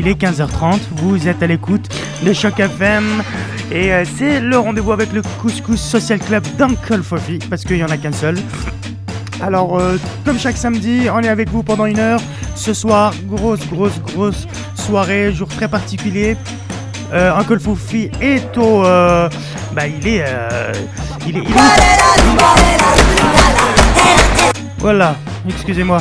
il est 15h30, vous êtes à l'écoute de Choc FM et euh, c'est le rendez-vous avec le Couscous Social Club d'Uncle Fofi parce qu'il n'y en a qu'un seul. Alors, euh, comme chaque samedi, on est avec vous pendant une heure. Ce soir, grosse, grosse, grosse soirée, jour très particulier. Euh, Uncle Fofi est au. bah, il est. il est. Il est... Voilà, excusez-moi.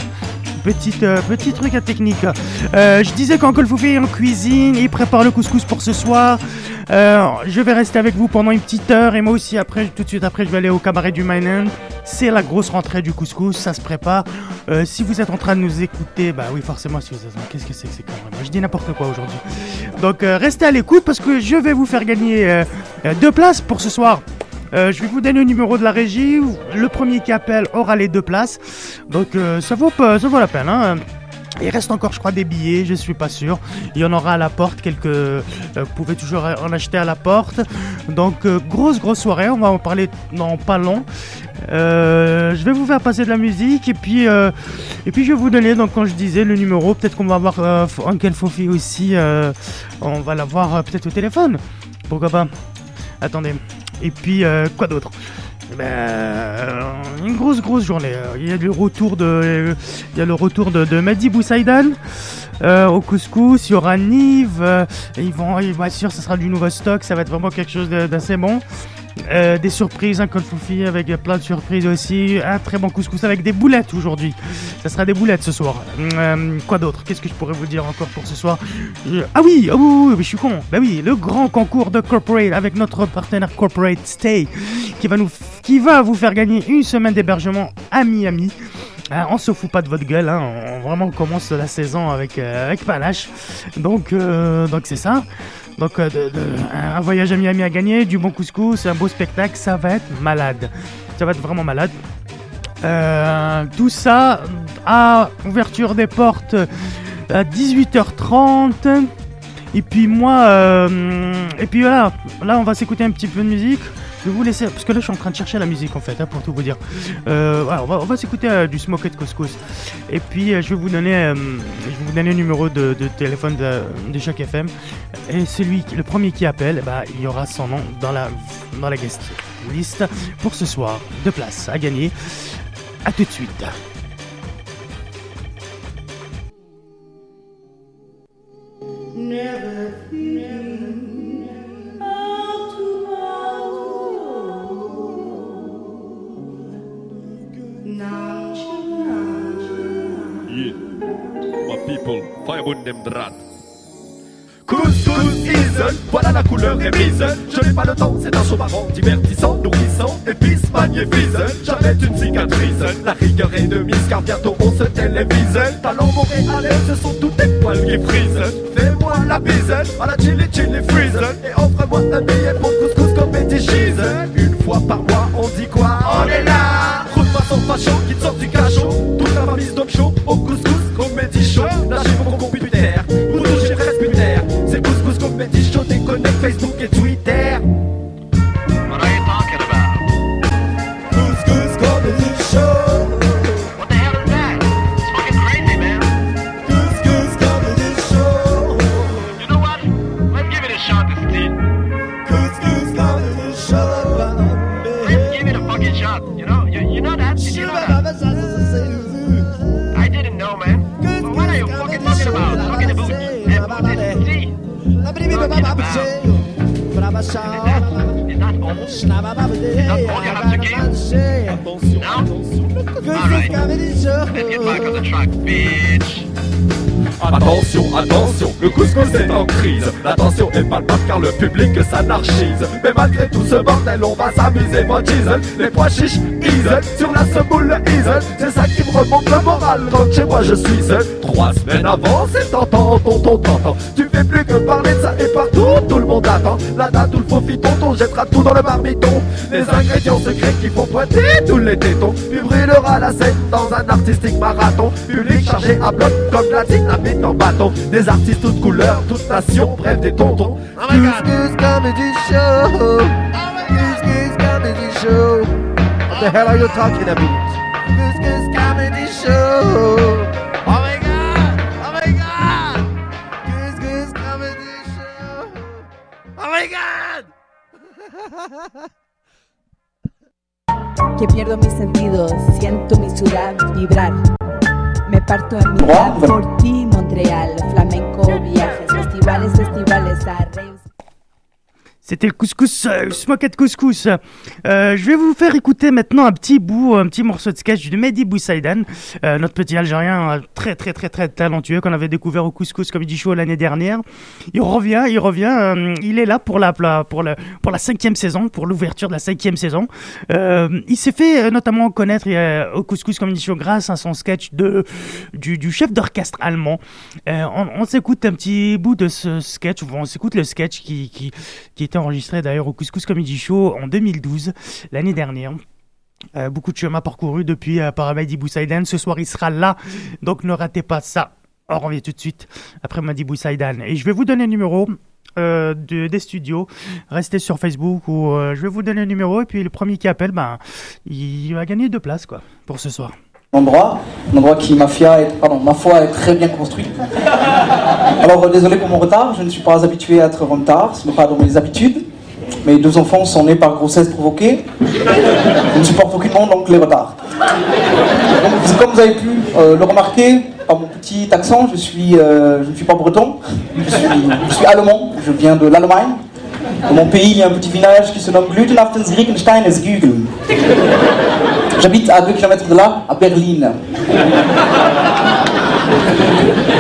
Petite, euh, petit truc à technique. Euh, je disais qu'Uncle Foufé est en cuisine, il prépare le couscous pour ce soir. Euh, je vais rester avec vous pendant une petite heure et moi aussi après, tout de suite après, je vais aller au cabaret du Mainland. C'est la grosse rentrée du couscous, ça se prépare. si vous êtes en train de nous écouter, bah oui, forcément, si vous êtes... Qu'est-ce que c'est que ces conneries? Je dis n'importe quoi aujourd'hui. Donc restez à l'écoute parce que je vais vous faire gagner deux places pour ce soir. Euh, je vais vous donner le numéro de la régie. Le premier qui appelle aura les deux places. Donc euh, ça, vaut, ça vaut la peine. Hein. Il reste encore, je crois, des billets, je suis pas sûr. Il y en aura à la porte, quelques. Euh, vous pouvez toujours en acheter à la porte. Donc, grosse, grosse soirée. On va en parler dans pas long. je vais vous faire passer de la musique et puis, et puis je vais vous donner, donc, quand je disais le numéro, peut-être qu'on va avoir Uncle Fofi aussi. on va l'avoir peut-être au téléphone. Pourquoi pas? Attendez. Et puis, euh, quoi d'autre? Ben, euh, une grosse grosse journée. Il y a le retour de, il y a le retour de, de euh, au couscous. Il y aura Nive. ils vont, sûr, ce sera du nouveau stock. Ça va être vraiment quelque chose d'assez bon. Euh, des surprises, un foufi avec plein de surprises aussi. Un très bon couscous avec des boulettes aujourd'hui. Ça sera des boulettes ce soir. Euh, quoi d'autre? Qu'est-ce que je pourrais vous dire encore pour ce soir? Ah oui, oh oui, je suis con. Bah oui, le grand concours de Corporate avec notre partenaire Corporate Stay qui va, nous, qui va vous faire gagner une semaine d'hébergement à Miami. Hein, on se fout pas de votre gueule, hein. on, vraiment commence la saison avec, euh, avec panache. Donc donc c'est ça. Donc, euh, un voyage à Miami à gagner, du bon couscous, un beau spectacle, ça va être malade. Ça va être vraiment malade. Euh, tout ça à ouverture des portes à 18h30. Et puis moi, euh, et puis voilà, là on va s'écouter un petit peu de musique. Je vais vous laisser, parce que là je suis en train de chercher la musique en fait, hein, pour tout vous dire. Euh, on va, s'écouter euh, du Smoked Couscous. Et puis euh, je vais vous donner, je vais vous donner le numéro de, téléphone de, chaque FM. Et celui, le premier qui appelle, bah, il y aura son nom dans la, dans la guest list pour ce soir. Deux places à gagner. A tout de suite. Drat. Couscous season, voilà la couleur est mise. Je n'ai pas le temps, c'est un show marrant, divertissant, nourrissant, épice, magnifique. J'avais une cicatrice, la rigueur est de mise car bientôt on se télévise. Talent montréalais, ce sont tous tes poils qui frisent. Fais-moi la bise, à la chili chili freeze. Et offre-moi un billet pour couscous comme cheese. Une fois par mois, on dit quoi? On est là Roule-moi facho qui te sort du cachot. Toute la famille d'homme chaud crise. L'attention est palpable car le public s'anarchise. Mais malgré tout ce bordel, on va s'amuser, moi diesel. Les pois chiches, easel, sur la semoule, easel. C'est ça qui me remonte le moral quand chez moi je suis seul. Trois semaines avant, c'est tentant, tonton. Plus que parler de ça et partout, tout le monde attend. La date ou le faux tonton, jettera tout dans le marmiton. Les ingrédients secrets qui font pointer tous les tétons. Puis brûlera la scène dans un artistique marathon. Public chargé à bloc comme la dynamite en bâton. Des artistes toutes couleurs, toutes nations, bref des tontons. Oh my god. Goose comedy show. Oh comedy show. What the hell are you talking about? Comedy show. Que pierdo mis sentidos, siento mi ciudad vibrar. Me parto en mi por ti, Montreal, flamenco, viajes, festivales, festivales, arreos. C'était le couscous, euh, smoket couscous. Euh, je vais vous faire écouter maintenant un petit bout, un petit morceau de sketch de Mehdi Boussaidan, euh, notre petit Algérien euh, très très très très talentueux qu'on avait découvert au couscous comme dit show l'année dernière. Il revient, il revient, il est là pour la pour la pour la cinquième saison, pour l'ouverture de la cinquième saison. Il s'est fait notamment connaître au couscous comme dit show grâce à son sketch de du, chef d'orchestre allemand. On on s'écoute un petit bout de ce sketch, on s'écoute le sketch qui qui qui était enregistré d'ailleurs au Couscous Comedy Show en 2012, l'année dernière. Euh, beaucoup de chemin parcouru depuis euh, par Mehdi Boussaïdan. Ce soir, il sera là, donc ne ratez pas ça. On revient tout de suite après Mehdi Boussaïdan. Et je vais vous donner le numéro euh, de, des studios. Restez sur Facebook ou euh, je vais vous donner le numéro et puis le premier qui appelle, ben, il va gagner deux places quoi pour ce soir. Endroit, un endroit qui, ma, foi, est, pardon, ma foi, est très bien construit. Alors, euh, désolé pour mon retard, je ne suis pas habitué à être en retard, ce n'est pas dans mes habitudes. Mes deux enfants sont nés par grossesse provoquée. Je ne supporte aucunement donc les retards. Donc, comme vous avez pu euh, le remarquer par mon petit accent, je, suis, euh, je ne suis pas breton, je suis, je suis allemand, je viens de l'Allemagne. Dans mon pays, il y a un petit village qui se nomme Glütenhaftensriekensteines-Gügel. J'habite à 2 km de là, à Berlin.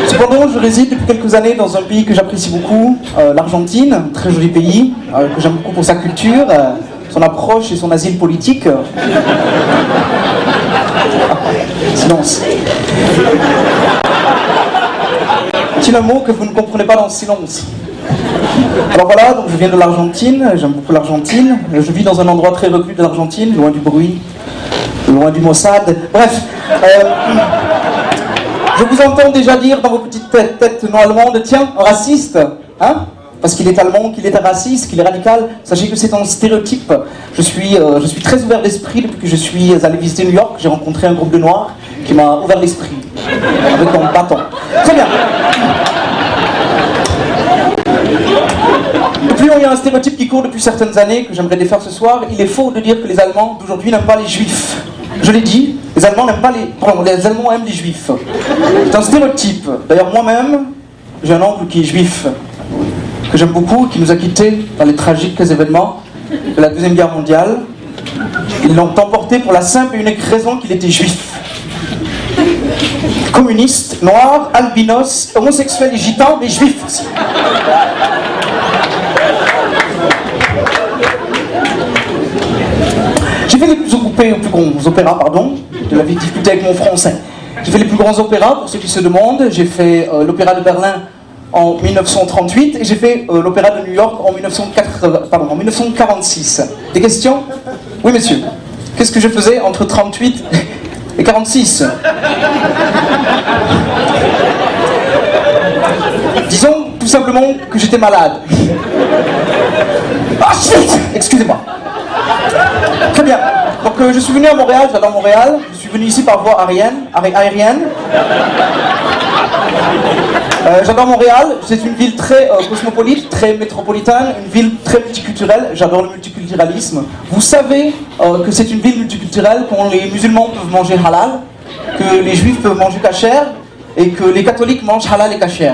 Cependant, je réside depuis quelques années dans un pays que j'apprécie beaucoup, euh, l'Argentine, très joli pays, euh, que j'aime beaucoup pour sa culture, euh, son approche et son asile politique. Silence. Est-il un mot que vous ne comprenez pas dans le silence alors voilà, donc je viens de l'Argentine, j'aime beaucoup l'Argentine. Je vis dans un endroit très reclus de l'Argentine, loin du bruit, loin du Mossad. Bref, euh, je vous entends déjà dire dans vos petites têtes, têtes non allemandes, tiens, raciste, hein parce qu'il est allemand, qu'il est un raciste, qu'il est radical. Sachez que c'est un stéréotype. Je suis, euh, je suis très ouvert d'esprit depuis que je suis allé visiter New York. J'ai rencontré un groupe de noirs qui m'a ouvert l'esprit avec un bâton. Très bien. Puis il y a un stéréotype qui court depuis certaines années que j'aimerais défaire ce soir. Il est faux de dire que les Allemands d'aujourd'hui n'aiment pas les Juifs. Je l'ai dit, les Allemands n'aiment pas les. Aiment les Juifs. C'est un stéréotype. D'ailleurs, moi-même, j'ai un oncle qui est juif, que j'aime beaucoup, qui nous a quittés dans les tragiques événements de la Deuxième Guerre mondiale. Ils l'ont emporté pour la simple et unique raison qu'il était juif. Communiste, noir, albinos, homosexuel et gitan, mais juif aussi. J'ai fait les plus, plus grands opéras, pardon, de la difficulté avec mon français. J'ai fait les plus grands opéras, pour ceux qui se demandent. J'ai fait euh, l'opéra de Berlin en 1938 et j'ai fait euh, l'opéra de New York en, 1980, pardon, en 1946. Des questions? Oui, monsieur. Qu'est-ce que je faisais entre 38 et 46 Disons tout simplement que j'étais malade. Ah, shit Excusez-moi. Donc euh, je suis venu à Montréal, j'adore Montréal. Je suis venu ici par voie aérienne. aé- aérienne. Euh, j'adore Montréal, c'est une ville très euh, cosmopolite, très métropolitaine, une ville très multiculturelle. J'adore le multiculturalisme. Vous savez que c'est une ville multiculturelle, quand les musulmans peuvent manger halal, que les juifs peuvent manger kasher et que les catholiques mangent halal et kasher.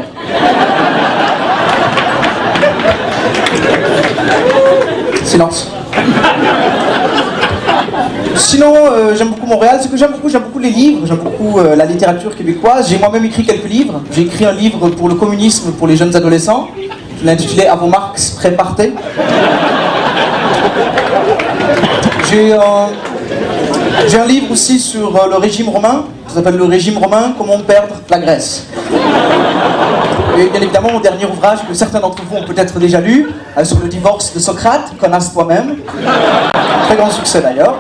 Silence. Sinon, euh, j'aime beaucoup Montréal. Ce que j'aime beaucoup, j'aime beaucoup les livres, j'aime beaucoup euh, la littérature québécoise. J'ai moi-même écrit quelques livres. J'ai écrit un livre pour le communisme pour les jeunes adolescents. Je l'ai intitulé vos Marx, prépartez. J'ai euh, j'ai un livre aussi sur le régime romain. Ça s'appelle Le régime romain, comment perdre la Grèce. Et bien évidemment, mon dernier ouvrage que certains d'entre vous ont peut-être déjà lu, sur le divorce de Socrate, connasse toi-même. Très grand succès d'ailleurs.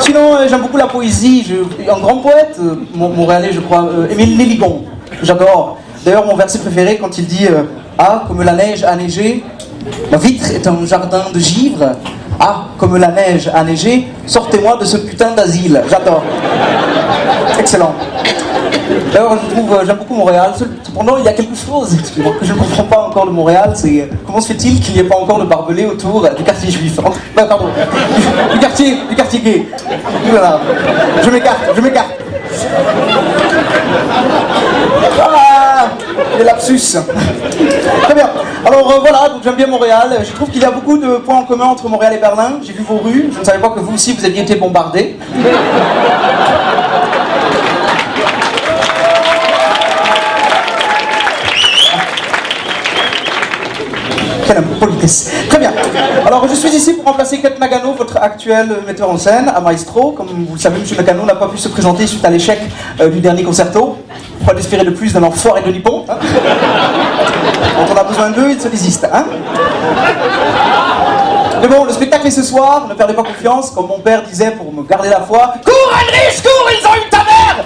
Sinon, euh, j'aime beaucoup la poésie. Un grand poète, euh, mon- montréalais, je crois, euh, Émile Léligon. J'adore. D'ailleurs, mon verset préféré, quand il dit Ah, comme la neige a neigé, ma vitre est un jardin de givre. Ah, comme la neige a neigé, sortez-moi de ce putain d'asile. J'adore. Excellent. D'ailleurs, je trouve, euh, j'aime beaucoup Montréal. Cependant, il y a quelque chose que je ne comprends pas encore de Montréal. C'est euh, comment se fait-il qu'il n'y ait pas encore de barbelé autour euh, du quartier juif bah, Pardon, du, quartier, du quartier gay. Voilà. Je m'écarte, je m'écarte. Ah, les lapsus. Très bien. Alors voilà, donc j'aime bien Montréal. Je trouve qu'il y a beaucoup de points en commun entre Montréal et Berlin. J'ai vu vos rues. Je ne savais pas que vous aussi vous aviez été bombardés. Suis ici pour remplacer Kate Nagano, votre actuel metteur en scène à Maestro. Comme vous le savez, M. Nagano n'a pas pu se présenter suite à l'échec euh, du dernier concerto. Quoi d'espérer de plus d'un enfoiré de Nippon hein Quand on a besoin d'eux, ils se désistent. Hein Mais bon, le spectacle est ce soir, ne perdez pas confiance. Comme mon père disait pour me garder la foi Cours, Heinrich, cours, ils ont eu ta mère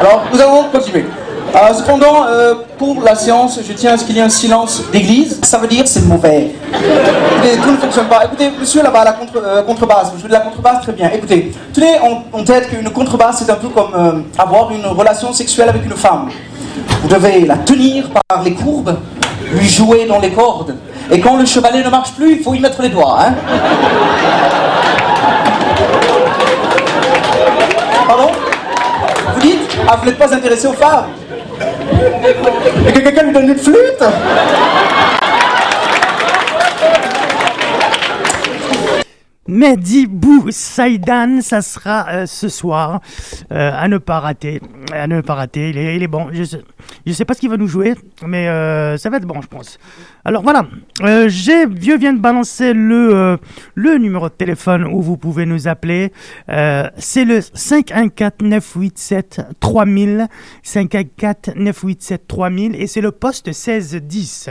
Alors, nous allons continuer. Euh, cependant, euh, pour la séance, je tiens à ce qu'il y ait un silence d'église. Ça veut dire c'est mauvais. Tout ne fonctionne pas. Écoutez, monsieur là-bas, la contre, euh, contrebasse, vous jouez de la contrebasse, très bien. Écoutez, tenez en, en tête qu'une contrebasse, c'est un peu comme avoir une relation sexuelle avec une femme. Vous devez la tenir par les courbes, lui jouer dans les cordes. Et quand le chevalet ne marche plus, il faut y mettre les doigts. Hein Pardon? Vous dites Ah, vous n'êtes pas intéressé aux femmes Et que quelqu'un lui donne une flûte Mehdi Bou Saïdan, ça sera euh, ce soir euh, à ne pas rater. À ne pas rater, il est, bon. Je sais, sais pas ce qu'il va nous jouer, mais euh, ça va être bon, je pense. Alors voilà, euh, j'ai Vieux vient de balancer le, euh, le numéro de téléphone où vous pouvez nous appeler. C'est le 514-987-3000. 514-987-3000 et c'est le poste 1610.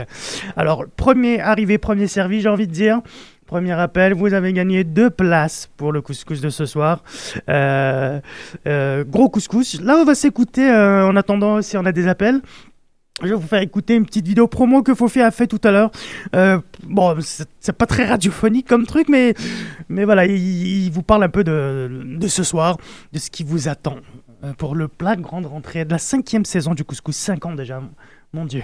Alors, premier arrivé, premier servi, j'ai envie de dire. Premier appel, vous avez gagné deux places pour le couscous de ce soir. Euh, euh, gros couscous. Là, on va s'écouter euh, en attendant si on a des appels. Je vais vous faire écouter une petite vidéo promo que Fofi a fait tout à l'heure. Bon, c'est pas très radiophonique comme truc, mais, mais voilà, il, vous parle un peu de, de ce soir, de ce qui vous attend pour le plat de grande rentrée de la cinquième saison du couscous. Cinq ans déjà, mon Dieu.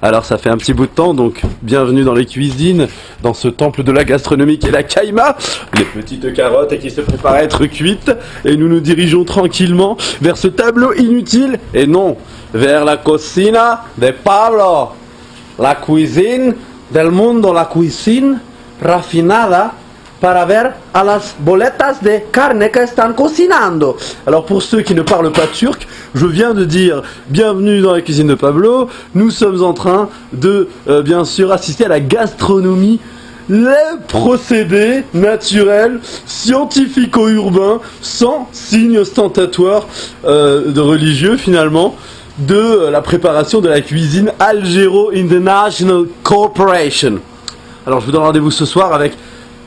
Alors ça fait un petit bout de temps, donc bienvenue dans les cuisines, dans ce temple de la gastronomie qui est la caïma, les petites carottes qui se préparent à être cuites, et nous nous dirigeons tranquillement vers ce tableau inutile, et non, vers la cocina de Pablo, la cuisine del mundo, la cuisine raffinada para ver a las boletas de carne que están cocinando. Alors pour ceux qui ne parlent pas turc, je viens de dire bienvenue dans la cuisine de Pablo. Nous sommes en train de euh, bien sûr assister à la gastronomie les procédés naturels, scientifico-urbains, sans signe ostentatoire euh, de religieux finalement, de euh, la préparation de la cuisine Algero International Corporation. Alors je vous donne rendez-vous ce soir avec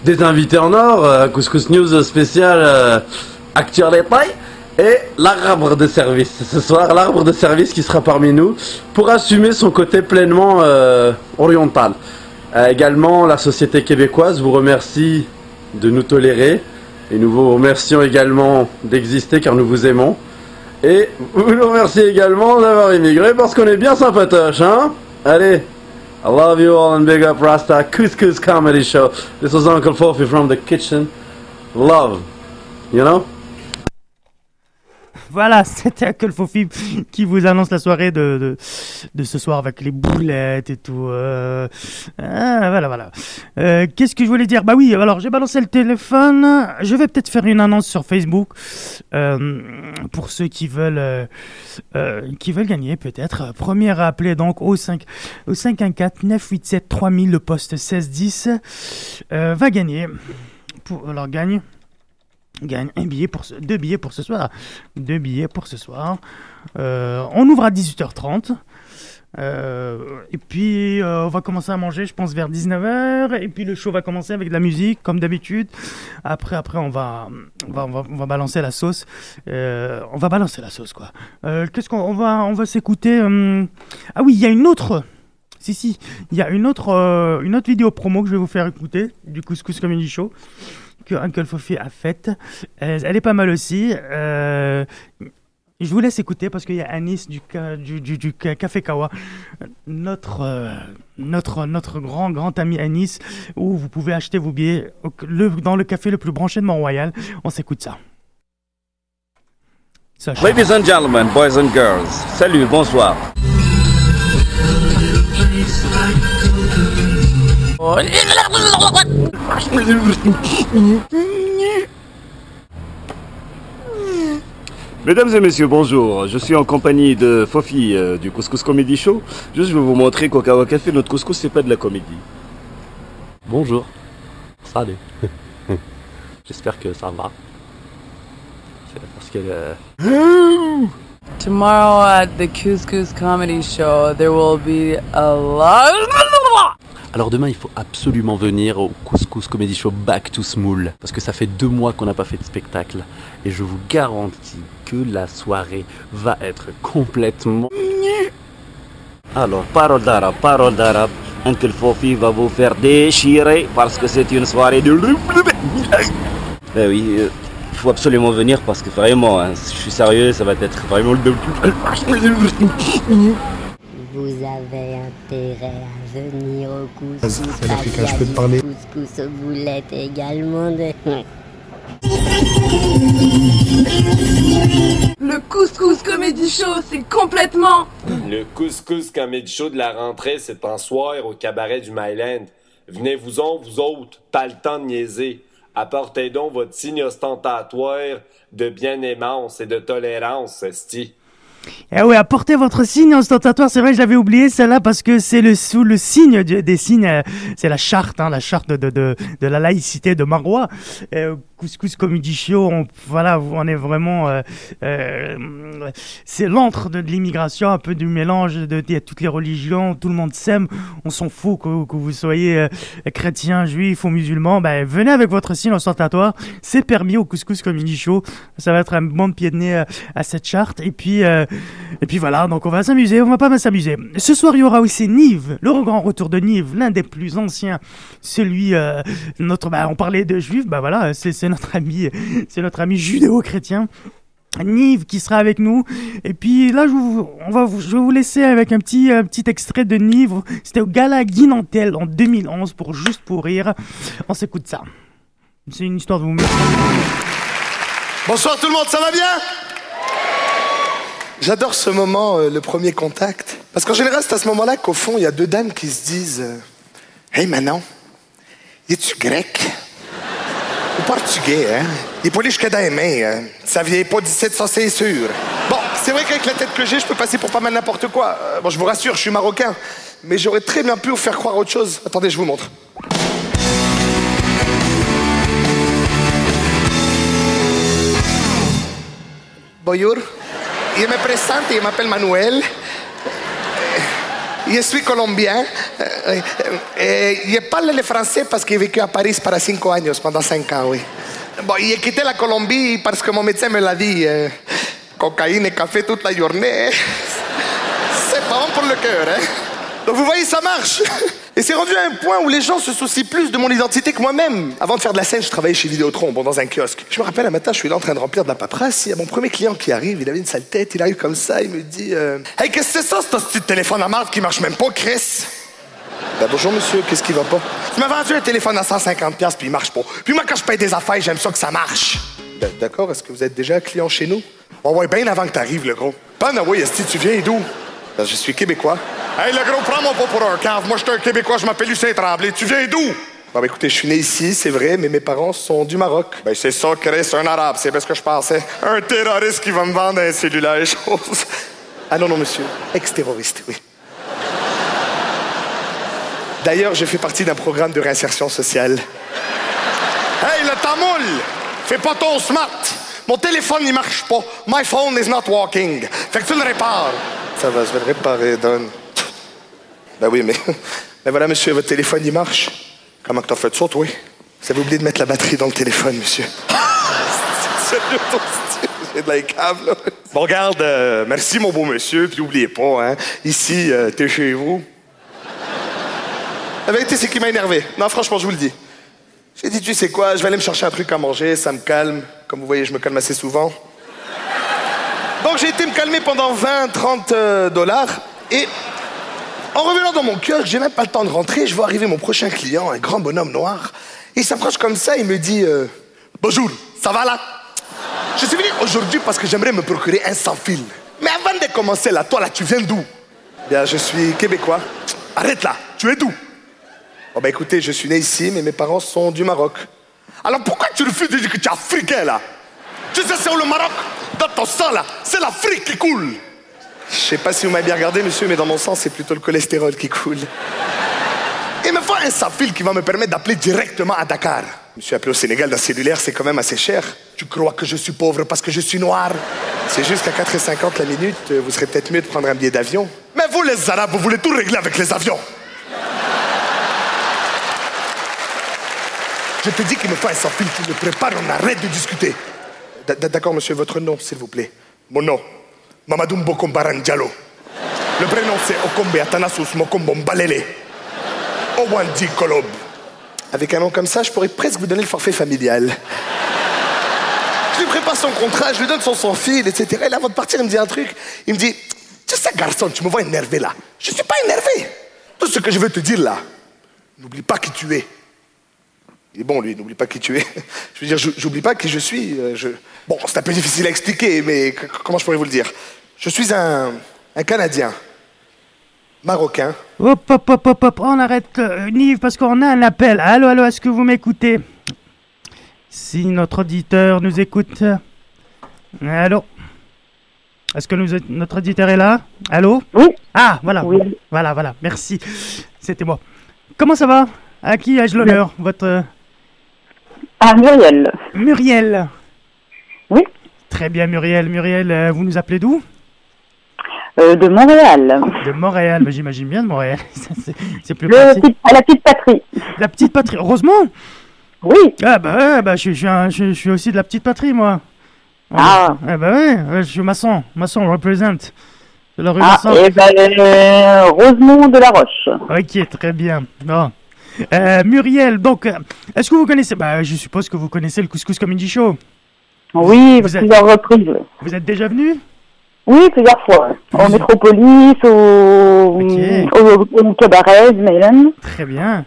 des invités en or, euh, Couscous News spécial euh, Actuel Détail, et l'arbre de service. Ce soir, l'arbre de service qui sera parmi nous pour assumer son côté pleinement euh, oriental. Également, la société québécoise vous remercie de nous tolérer et nous vous remercions également d'exister car nous vous aimons. Et vous nous remerciez également d'avoir immigré parce qu'on est bien sympatoche, hein? Allez, I love you all and big up Rasta Couscous Comedy Show. This was Uncle Fofi from the kitchen. Love, you know? Voilà, c'était Uncle Fofi qui vous annonce la soirée de, de, ce soir avec les boulettes et tout. euh. Ah, voilà, voilà. Euh, Qu'est-ce que je voulais dire? Bah oui, alors j'ai balancé le téléphone. Je vais peut-être faire une annonce sur Facebook euh, pour ceux qui veulent, qui veulent gagner peut-être. Premier à appeler donc au 5 au 514 987 3000 le poste 1610 euh, va gagner. Pour, alors gagne gagne un billet pour ce, deux billets pour ce soir. Deux billets pour ce soir. Euh, on ouvre à 18h30. Euh, et puis euh, on va commencer à manger, je pense vers 19h. Et puis le show va commencer avec de la musique, comme d'habitude. Après, après on va, on va, on va, balancer la sauce. Euh, on va balancer la sauce, quoi. Qu'est-ce qu'on on va, on va s'écouter hum, Ah oui, il y a une autre. Si si, il y a une autre, une autre vidéo promo que je vais vous faire écouter du Couscous Comedy Show que Uncle Fofi a faite. Euh, elle est pas mal aussi. Euh, je vous laisse écouter parce qu'il y a Anis du, du, du, du ca- Café Kawa, notre, euh, notre, notre grand, grand ami Anis, où vous pouvez acheter vos billets au- le- dans le café le plus branché de Mont-Royal. On s'écoute ça. Ça, Ladies and gentlemen, boys and girls, salut, bonsoir. Mesdames et messieurs, bonjour. Je suis en compagnie de Fofi euh, du Couscous Comedy Show. Juste, je vais vous montrer qu'au Kawa Café, notre couscous, c'est pas de la comédie. Bonjour. Salut. J'espère que ça va. C'est parce que euh, Tomorrow at the Couscous Comedy Show, there will be a lot. Alors demain, il faut absolument venir au Couscous Comedy Show Back to Smool. Parce que ça fait deux mois qu'on n'a pas fait de spectacle. Et je vous garantis que la soirée va être complètement... Alors, parole d'arabe, parole d'arabe. Uncle Fofi va vous faire déchirer parce que c'est une soirée de... Eh oui, euh, il faut absolument venir parce que vraiment, hein, je suis sérieux, ça va être vraiment. Vous avez intérêt à venir au couscous. Vas-y, je peux te parler du Couscous aux boulettes également. De... Le Couscous Comedy Show, c'est complètement. Le couscous comedy show de la rentrée, c'est en soir au cabaret du Myland. Venez-vous-en, vous autres, pas le temps de niaiser. Apportez donc votre signe ostentatoire de bien-aimance et de tolérance, esti. Eh oui, apportez votre signe ostentatoire. C'est vrai, je l'avais oublié celle-là parce que c'est le sous le signe des signes. euh, c'est la charte, hein, la charte de, de, de, la laïcité de Marois. Euh, Couscous Comedy Show, on, voilà, on est vraiment. euh, euh, c'est l'antre de, l'immigration, un peu du mélange de, toutes les religions. Tout le monde s'aime. On s'en fout que, que vous soyez euh, chrétien, juif ou musulman. Ben, venez avec votre signe ostentatoire. C'est permis au Couscous Comedy Show. Ça va être un bon pied de nez à cette charte. Et puis, et puis voilà, donc on va s'amuser, on va pas mal s'amuser. Ce soir, il y aura aussi Nive, le grand retour de Nive, l'un des plus anciens, celui, euh, notre, bah, on parlait de juifs, bah voilà, c'est notre ami, c'est notre ami judéo-chrétien. Nive qui sera avec nous. Et puis là, je, on va vous, vais vous laisser avec un petit, petit extrait de Nive. C'était au Gala Guinantel en 2011 pour Juste pour rire. On s'écoute ça. C'est une histoire de vous. Bonsoir tout le monde, ça va bien? J'adore ce moment, euh, le premier contact. Parce qu'en général, c'est à ce moment-là qu'au fond, il y a deux dames qui se disent euh, Hey Manon, es-tu grec? Ou portugais, hein? Il est poilé jusqu'à dans hein. Ça vient pas d'ici, ça c'est sûr. Bon, c'est vrai qu'avec la tête que j'ai, je peux passer pour pas mal n'importe quoi. Euh, bon, je vous rassure, je suis marocain. Mais j'aurais très bien pu vous faire croire autre chose. Attendez, je vous montre. Bonjour. Je me présente, je m'appelle Manuel. Je suis colombien. Euh, je parle le français parce que j'ai vécu à Paris pendant cinq ans, pendant cinq ans, oui. Bon, j'ai quitté la Colombie parce que mon médecin me l'a dit. euh, cocaïne café toute la journée. C'est pas bon pour le cœur, hein. Donc vous voyez, ça marche. Et c'est rendu à un point où les gens se soucient plus de mon identité que moi-même. Avant de faire de la scène, je travaillais chez Vidéotron, bon, dans un kiosque. Je me rappelle un matin, je suis là en train de remplir de la paperasse. Il y a mon premier client qui arrive, il avait une sale tête, il arrive comme ça, il me dit euh, Hey, qu'est-ce que c'est ça, ce petit téléphone à marde qui marche même pas, Chris? Ben bonjour monsieur, qu'est-ce qui va pas? Tu m'as vendu un téléphone à 150$ puis il marche pas. Puis moi quand je paye des affaires, j'aime ça que ça marche. Ben, D'accord, est-ce que vous êtes déjà client chez nous? On ouais, bien avant que t'arrives, le gros. Pas oui, est-ce que tu viens d'où? Ben, je suis québécois. Hey le gros, prends-moi pas pour un cave. Moi je suis un québécois, je m'appelle Lucien Tremblay. Tu viens d'où? Bon, ben, écoutez, je suis né ici, c'est vrai, mais mes parents sont du Maroc. Ben, c'est ça, Chris, un arabe, c'est parce que je pensais. Un terroriste qui va me vendre un cellulaire, chose. Ah non, non, monsieur. Ex-terroriste, oui. D'ailleurs, je fais partie d'un programme de réinsertion sociale. Hey, le tamoul! Fais pas ton smart! Mon téléphone, il marche pas. My phone is not working. Fait que tu le répares. Ça va, je vais le réparer, Don. Ben oui, mais... Ben voilà, monsieur, votre téléphone, il marche. Comment que t'as fait ça, toi? Vous avez oublié de mettre la batterie dans le téléphone, monsieur. C'est sérieux, ton style? J'ai de la câble, là. Bon, regarde, euh, merci, mon beau monsieur, puis oubliez pas, hein, ici, euh, t'es chez vous. La vérité, c'est qu'il m'a énervé. Non, franchement, je vous le dis. J'ai dit, tu sais quoi, je vais aller me chercher un truc à manger, ça me calme. Comme vous voyez, je me calme assez souvent. Donc j'ai été me calmer pendant 20, 30 euh, dollars. Et en revenant dans mon kiosque, j'ai même pas le temps de rentrer, je vois arriver mon prochain client, un grand bonhomme noir. Il s'approche comme ça, il me dit euh, Bonjour, ça va là? Je suis venu aujourd'hui parce que j'aimerais me procurer un sans fil. Mais avant de commencer là, toi là, tu viens d'où? Bien, je suis québécois. Arrête là, tu es d'où? Oh bah écoutez, je suis né ici, mais mes parents sont du Maroc. Alors pourquoi tu refuses de dire que tu es africain là? Tu sais, c'est où le Maroc? Dans ton sang là, c'est l'Afrique qui coule. Je sais pas si vous m'avez bien regardé, monsieur, mais dans mon sang, c'est plutôt le cholestérol qui coule. Il me faut un sans-fil qui va me permettre d'appeler directement à Dakar. Je me suis appelé au Sénégal d'un cellulaire, c'est quand même assez cher. Tu crois que je suis pauvre parce que je suis noir? C'est juste qu'à 4,50 la minute, vous serez peut-être mieux de prendre un billet d'avion. Mais vous, les Arabes, vous voulez tout régler avec les avions. Je te dis qu'il me faut un sans-fil qui me prépare, on arrête de discuter. D'accord, monsieur, votre nom, s'il vous plaît. Mon nom, Mamadou Mbokombaran Diallo. Le prénom, c'est Okombe Atanasus Mokombo Mbalele. Owandi Kolob. Avec un nom comme ça, je pourrais presque vous donner le forfait familial. Je lui prépare son contrat, je lui donne son sans-fil, etc. Et là, avant de partir, il me dit un truc. Il me dit Tu sais, garçon, tu me vois énervé là. Je ne suis pas énervé. Tout ce que je veux te dire là, n'oublie pas qui tu es. Il est bon, lui, n'oublie pas qui tu es. Je veux dire, je- j'oublie pas qui je suis. euh, je- Bon, c'est un peu difficile à expliquer, mais comment je pourrais vous le dire? Je suis un, un Canadien, marocain. Hop, hop, hop, hop, hop, on arrête, euh, Nive, parce qu'on a un appel. Allô, allô, est-ce que vous m'écoutez? Si notre auditeur nous écoute. Allô? Est-ce que nous, notre auditeur est là? Allô? Oui. Ah, voilà. Voilà, voilà, merci. C'était moi. Comment ça va? À qui ai-je l'honneur? Votre. Ah, Muriel. Muriel Oui. Très bien, Muriel. Muriel, euh, vous nous appelez d'où? Euh, de Montréal. De Montréal, mais j'imagine bien de Montréal. C'est- plus Le petit- à la petite patrie. La petite patrie. Heureusement? Oui. Ah bah ouais, bah, je, suis- je suis un- je, je suis aussi de la petite patrie, moi. Ah. Ah bah ouais, ouais, je suis maçon. Maçon, représente. De la rue Ah, Masson. et ben, euh, Rosemont de la Roche. Ok, très bien. Bon. Euh, Muriel, donc, euh, est-ce que vous connaissez... Bah, je suppose que vous connaissez le Couscous Comedy Show. Oui, Vous êtes- plusieurs reprises. Vous êtes déjà venu? Oui, plusieurs fois. Au Métropolis, au, au, au cabaret, Mailen. Très bien.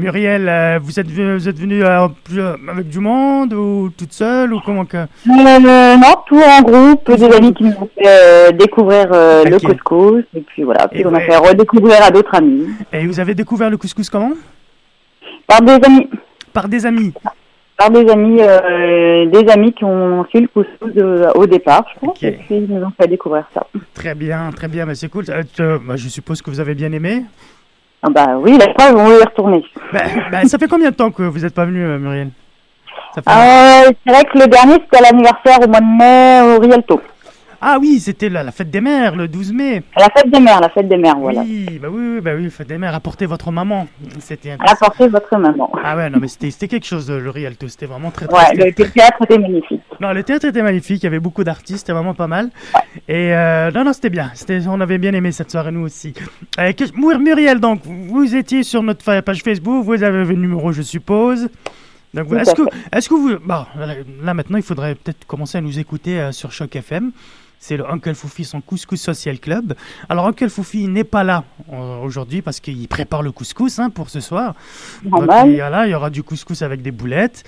Muriel, euh, vous êtes, vous êtes venu euh, euh, avec du monde ou toute seule ou comment que... Euh, non, tout en groupe, des amis qui nous ont fait découvrir le couscous. Et puis voilà, puis Et on a fait redécouvrir à d'autres amis. Et vous avez découvert le couscous comment? Par des amis. Par des amis Par des amis, euh, des amis qui ont fait le couscous au départ, je pense. Et puis ils nous ont fait découvrir ça. Très bien, très bien, mais c'est cool. Euh, bah, je suppose que vous avez bien aimé. Ah bah oui, la preuve, on y retourner. Bah, bah, ça fait combien de temps que vous n'êtes pas venu, euh, Muriel? Ça fait- Euh, c'est vrai que le dernier, c'était à l'anniversaire au mois de mai au Rialto. Ah oui, c'était la, la fête des mères, le 12 mai. La fête des mères, la fête des mères, voilà. Oui, bah oui, oui, bah oui, fête des mères. Apportez votre maman. C'était. Apportez votre maman. Ah ouais, non mais c'était quelque chose le Rialto. C'était vraiment très. très Ouais, le, le théâtre était magnifique. Non, le théâtre était magnifique. Il y avait beaucoup d'artistes, c'était vraiment pas mal. Et euh, non, non, c'était bien. On avait bien aimé cette soirée nous aussi. Euh, que- Muriel, donc vous étiez sur notre page Facebook. Vous avez le numéro, je suppose. Donc, est-ce que, est-ce que vous, bon, là, là, maintenant, il faudrait peut-être commencer à nous écouter euh, sur Choc FM. C'est le Uncle Foufi, son Couscous Social Club. Alors, Uncle Foufi n'est pas là euh, aujourd'hui parce qu'il prépare le couscous hein, pour ce soir. Donc, il y a là, il y aura du couscous avec des boulettes.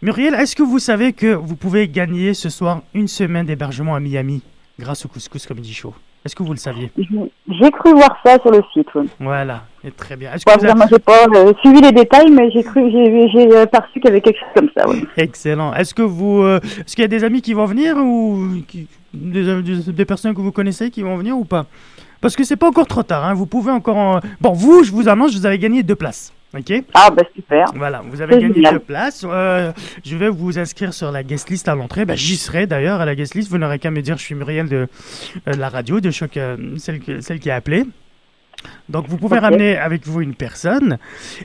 Muriel, est-ce que vous savez que vous pouvez gagner ce soir une semaine d'hébergement à Miami grâce au Couscous Comedy Show Est-ce que vous le saviez? J'ai cru voir ça sur le site. Oui. Voilà, et très bien. Est-ce Ouais, vous avez- pas euh, suivi les détails, mais j'ai cru, j'ai, euh, perçu qu'il y avait quelque chose comme ça. Oui. Excellent. Est-ce que vous, euh, est-ce qu'il y a des amis qui vont venir ou qui- des, des- des personnes que vous connaissez qui vont venir ou pas? Parce que c'est pas encore trop tard. hein, Vous pouvez encore. en- Bon, vous, je vous annonce, vous avez gagné deux places. Ok Ah bah super. Voilà, vous avez gagné génial. deux places. Euh, je vais vous inscrire sur la guest list à l'entrée. Ben, J'y serai d'ailleurs à la guest list. Vous n'aurez qu'à me dire, je suis Muriel de, euh, de la radio, de Choc, euh, celle, qui a appelé. Donc vous pouvez ramener avec vous une personne.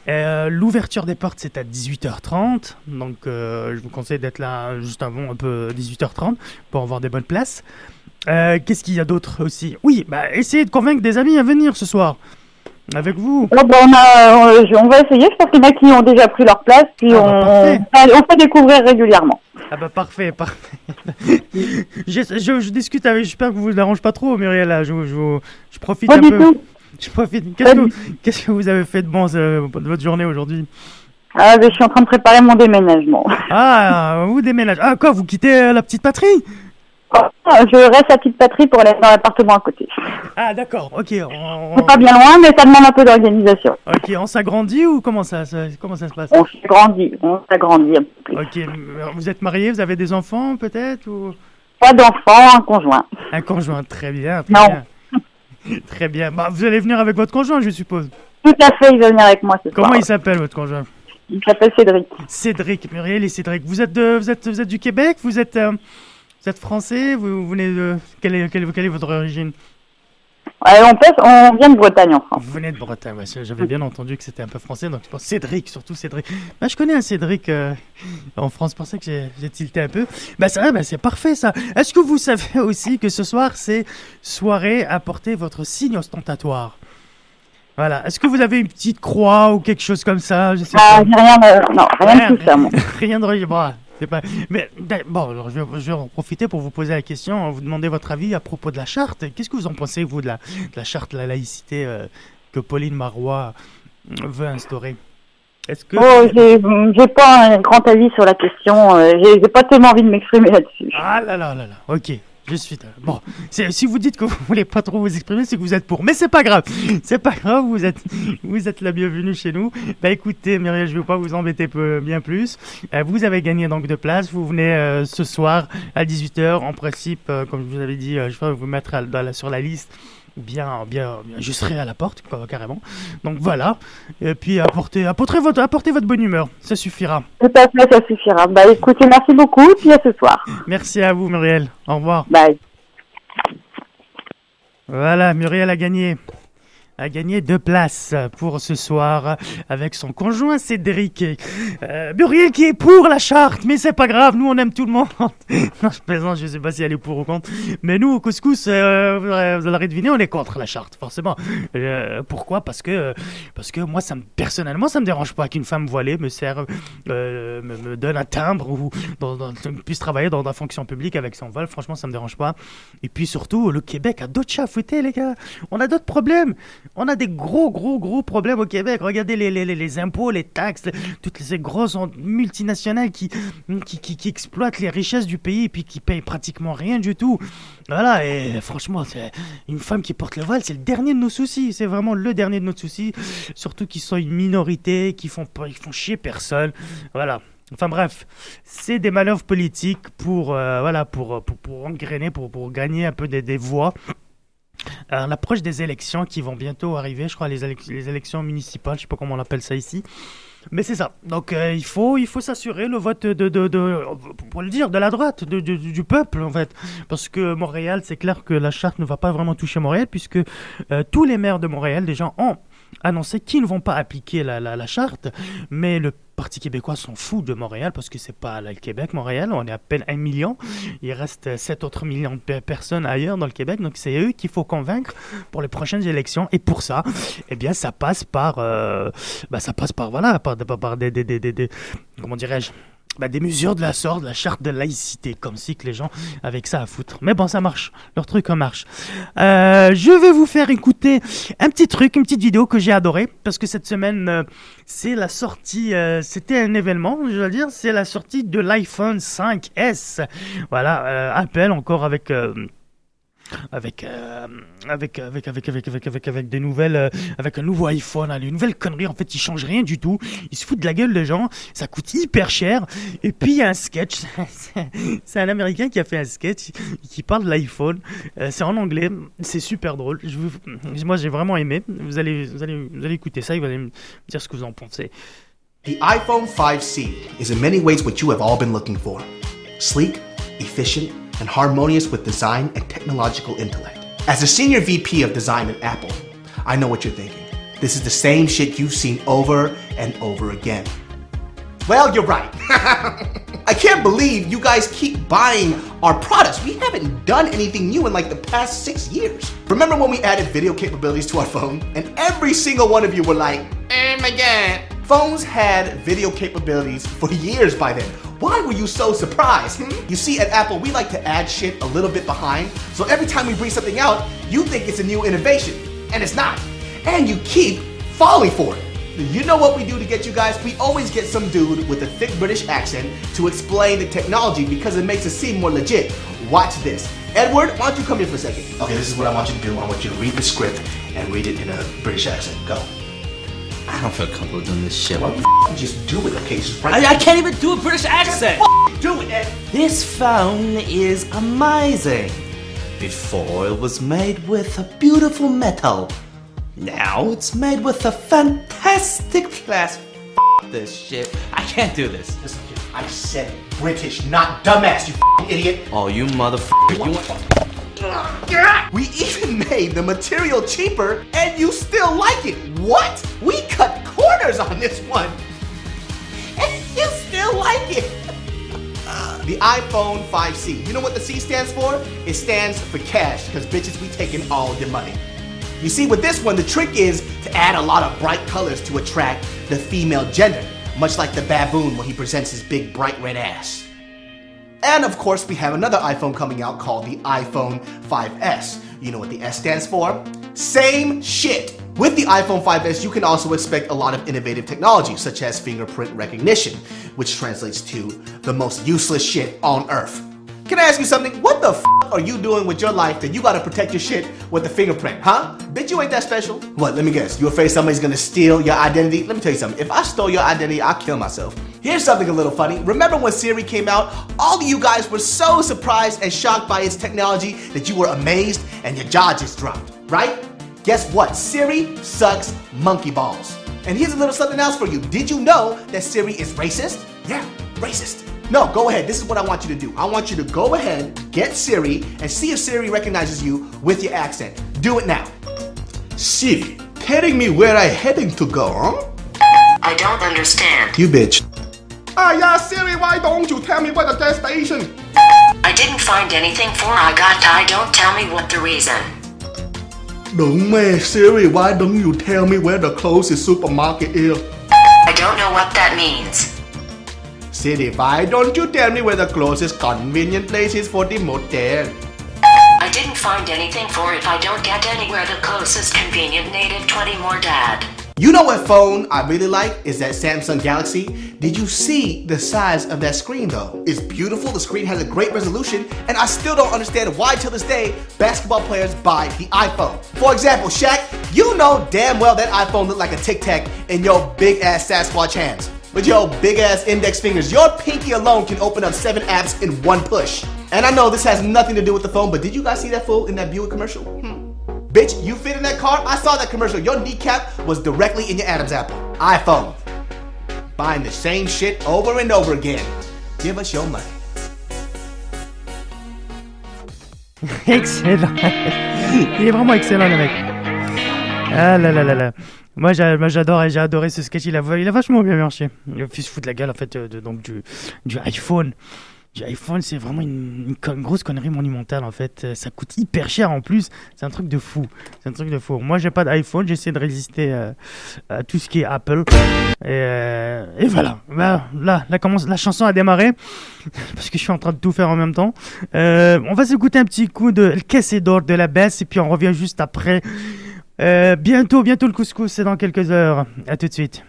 Euh, L'ouverture des portes c'est à 18h30. Donc je vous conseille d'être là juste avant un peu 18h30 pour avoir des bonnes places. Qu'est-ce qu'il y a d'autre aussi? Oui, bah, essayez de convaincre des amis à venir ce soir. Avec vous. Oh, bah, on, a, je- on va essayer. Je pense qu'il y en a qui ont déjà pris leur place, puis Ah, bah, on fait découvrir régulièrement. Ah bah parfait, parfait. je, je- je discute avec, j'espère que vous ne dérange pas trop, Muriel. là. Je, je, profite Pas un du peu. tout. Je profite. Qu'est-ce que, qu'est-ce que vous avez fait de bon euh, de votre journée aujourd'hui? Ah, ben, je suis en train de préparer mon déménagement. Ah, vous déménagez. Ah quoi, vous quittez euh, la petite patrie? Ah, Je reste à petite patrie pour aller dans l'appartement à côté. Ah d'accord, ok. On, C'est pas bien loin, mais ça demande un peu d'organisation. Ok, on s'agrandit ou comment ça, ça- comment ça se passe? On s'agrandit, on s'agrandit un peu plus. Ok, vous êtes marié, vous avez des enfants peut-être ou? Pas d'enfant, un conjoint. un conjoint Très bien, très Non. bien. Très bien. Bah, vous allez venir avec votre conjoint, je suppose. Tout à fait, il va venir avec moi ce soir. Comment il s'appelle votre conjoint? Il s'appelle Cédric. Cédric, Muriel et Cédric. Vous êtes de, vous êtes, vous êtes du Québec? Vous êtes, euh, vous êtes français Vous, vous venez de quelle est, quelle, est- quelle est votre origine? Ouais, on, on vient de Bretagne en France. Vous venez de Bretagne, ouais, c'est- j'avais bien entendu que c'était un peu français, donc je pense Cédric, surtout Cédric. Bah, je connais un Cédric euh, en France, c'est pour ça que j'ai tilté un peu. Bah, ça, bah, c'est parfait ça. Est-ce que vous savez aussi que ce soir, c'est soirée à porter votre signe ostentatoire? Voilà. Est-ce que vous avez une petite croix ou quelque chose comme ça? Je sais Ah, pas. rien, de- non, rien de tout ça, moi. Rien de. Bon, c'est pas. Mais d'a- bon, alors, je, vais, je vais en profiter pour vous poser la question, vous demander votre avis à propos de la charte. Qu'est-ce que vous en pensez vous de la, de la charte de la laïcité euh, que Pauline Marois euh, veut instaurer? Est-ce que Oh, j'ai pas un grand avis sur la question. euh, j'ai pas tellement envie de m'exprimer là-dessus. Ah là là là là. Ok. Je suis bon. c'est- Si vous dites que vous voulez pas trop vous exprimer, c'est que vous êtes pour. Mais c'est pas grave. C'est pas grave. Vous êtes, vous êtes la bienvenue chez nous. Bah écoutez, Muriel, je vais pas vous embêter peu- bien plus. Euh, vous avez gagné donc de place. Vous venez euh, ce soir à 18h. En principe, euh, comme je vous avais dit, euh, je vais vous mettre à- sur la liste. Bien, bien, bien, je serai à la porte, quoi, carrément. Donc voilà. Et puis apportez, apportez votre, apportez votre bonne humeur. Ça suffira. Tout à fait, ça suffira. Bah écoutez, merci beaucoup, puis à ce soir. Merci à vous, Muriel. Au revoir. Bye. Voilà, Muriel a gagné. A gagné deux places pour ce soir avec son conjoint Cédric. Euh, qui est pour la charte, mais c'est pas grave, nous on aime tout le monde. non, je plaisante, je sais pas si elle est pour ou contre. Mais nous au couscous, euh, vous aurez- vous l'aurez deviné, on est contre la charte, forcément. Euh, pourquoi? Parce que parce que moi, ça me, personnellement, ça me dérange pas qu'une femme voilée me serve, euh, me, me donne un timbre ou puisse travailler dans la fonction publique avec son voile. Franchement, ça me dérange pas. Et puis surtout, le Québec a d'autres chats à fouetter, les gars. On a d'autres problèmes. On a des gros, gros, gros problèmes au Québec. Regardez les, les, les- impôts, les taxes, toutes ces grosses multinationales qui, qui, qui, exploitent les richesses du pays et puis qui payent pratiquement rien du tout. Voilà, et franchement, une femme qui porte le voile, c'est le dernier de nos soucis. C'est vraiment le dernier de nos soucis. Surtout qu'ils sont une minorité, qui font, ils font chier personne. Voilà. Enfin bref, c'est des manœuvres politiques pour, euh, voilà, pour, pour, pour engrainer, pour, pour gagner un peu des, des voix. L'approche des élections qui vont bientôt arriver, je crois, les, élec- les élections municipales, je sais pas comment on appelle ça ici. Mais c'est ça. Donc euh, il faut, il faut s'assurer le vote de, pour le dire, de la droite, du peuple en fait. Parce que Montréal, c'est clair que la charte ne va pas vraiment toucher Montréal puisque euh, tous les maires de Montréal déjà ont annoncé qu'ils ne vont pas appliquer la, la- charte. Mais le Parti québécois s'en fout de Montréal parce que c'est pas le Québec, Montréal. On est à peine un million. Il reste 7 autres millions de pe- personnes ailleurs dans le Québec. Donc c'est eux qu'il faut convaincre pour les prochaines élections. Et pour ça, eh bien, ça passe par, euh, bah, ça passe par voilà, par, par, des, des, des- des- comment dirais-je, bah, des mesures de la sorte, la charte de laïcité, comme si que les gens avec ça à foutre. Mais bon, ça marche, leur truc en marche. Euh, je vais vous faire écouter un petit truc, une petite vidéo que j'ai adoré parce que cette semaine, euh, c'est la sortie, euh, c'était un événement, je dois dire, c'est la sortie de l'iPhone 5S. Voilà, euh, Apple encore avec. Avec, euh, avec, avec, avec, avec, avec, avec, avec des nouvelles, euh, avec un nouveau iPhone, hein, les nouvelles conneries, en fait, ils changent rien du tout. Ils se foutent de la gueule des gens, ça coûte hyper cher. Et puis, il y a un sketch, c'est un Américain qui a fait un sketch qui parle de l'iPhone. Euh, c'est en anglais, c'est super drôle. Je vous- moi, j'ai vraiment aimé. Vous allez, vous, allez, vous allez écouter ça, vous allez me dire ce que vous en pensez. The iPhone 5C is in many ways what you have all been looking for sleek, efficient, and harmonious with design and technological intellect. As a senior VP of design at Apple, I know what you're thinking. This is the same shit you've seen over and over again. Well, you're right. I can't believe you guys keep buying our products. We haven't done anything new in like the past six years. Remember when we added video capabilities to our phone? And every single one of you were like, oh my god. Phones had video capabilities for years by then. Why were you so surprised? Hmm? You see, at Apple, we like to add shit a little bit behind. So every time we bring something out, you think it's a new innovation. And it's not. And you keep falling for it. You know what we do to get you guys? We always get some dude with a thick British accent to explain the technology because it makes it seem more legit. Watch this. Edward, why don't you come here for a second? Okay, this is what I want you to do. I want you to read the script and read it in a British accent. Go. I don't feel comfortable doing this shit. Why don't just do it, okay? I, I can't even do a British accent. do it, Ed. This phone is amazing. Before it was made with a beautiful metal. Now it's made with a fantastic plastic. F- this shit. I can't do this. Listen, I said British, not dumbass, you idiot. Oh, you motherfucker. You. We even made the material cheaper and you still like it. What? We cut corners on this one. And you still like it. The iPhone 5C. You know what the C stands for? It stands for cash because bitches be taking all the money. You see, with this one, the trick is to add a lot of bright colors to attract the female gender, much like the baboon when he presents his big bright red ass. And of course, we have another iPhone coming out called the iPhone 5S. You know what the S stands for? Same shit. With the iPhone 5S, you can also expect a lot of innovative technology, such as fingerprint recognition, which translates to the most useless shit on earth. Can I ask you something? What the f are you doing with your life that you gotta protect your shit with the fingerprint, huh? Bitch, you ain't that special. What, let me guess, you afraid somebody's gonna steal your identity? Let me tell you something, if I stole your identity, I'd kill myself. Here's something a little funny. Remember when Siri came out? All of you guys were so surprised and shocked by its technology that you were amazed and your jaw just dropped, right? Guess what? Siri sucks monkey balls. And here's a little something else for you. Did you know that Siri is racist? Yeah, racist. No, go ahead. This is what I want you to do. I want you to go ahead, get Siri, and see if Siri recognizes you with your accent. Do it now. Siri, telling me where I heading to go, huh? I don't understand. You bitch. Ah, yeah, Siri, why don't you tell me where the gas station? I didn't find anything for I got I don't tell me what the reason. Đúng mẹ, Siri, why don't you tell me where the closest supermarket is? I don't know what that means. Siri, why don't you tell me where the closest convenient place is for the motel? I didn't find anything for if I don't get anywhere the closest convenient native 20 more dad. You know what phone I really like is that Samsung Galaxy. Did you see the size of that screen though? It's beautiful, the screen has a great resolution, and I still don't understand why till this day basketball players buy the iPhone. For example, Shaq, you know damn well that iPhone looked like a Tic Tac in your big ass Sasquatch hands. With yo, big ass index fingers, your pinky alone can open up seven apps in one push. And I know this has nothing to do with the phone, but did you guys see that fool in that Buick commercial? Hmm. Bitch, you fit in that car? I saw that commercial. Your kneecap was directly in your Adam's apple. iPhone. Buying the same shit over and over again. Give us your money. excellent. Il est vraiment excellent, le mec. Ah là là là là. Moi, j'a- moi, j'adore et j'ai adoré ce sketch. Il a, vachement bien marché. Il fait se foutre la gueule en fait euh, de- donc du, iPhone. Du iPhone, c'est vraiment une, grosse connerie monumentale en fait. Euh, Ça coûte hyper cher en plus. C'est un truc de fou. C'est un truc de fou. Moi, j'ai pas d'iPhone. J'essaie de résister euh, à tout ce qui est Apple. Et, voilà. Bah, là, la chanson a démarré parce que je suis en train de tout faire en même temps. On va s'écouter un petit coup de El Quesador de la baisse et puis on revient juste après. Euh, bientôt, bientôt le couscous, c'est dans quelques heures. À tout de suite.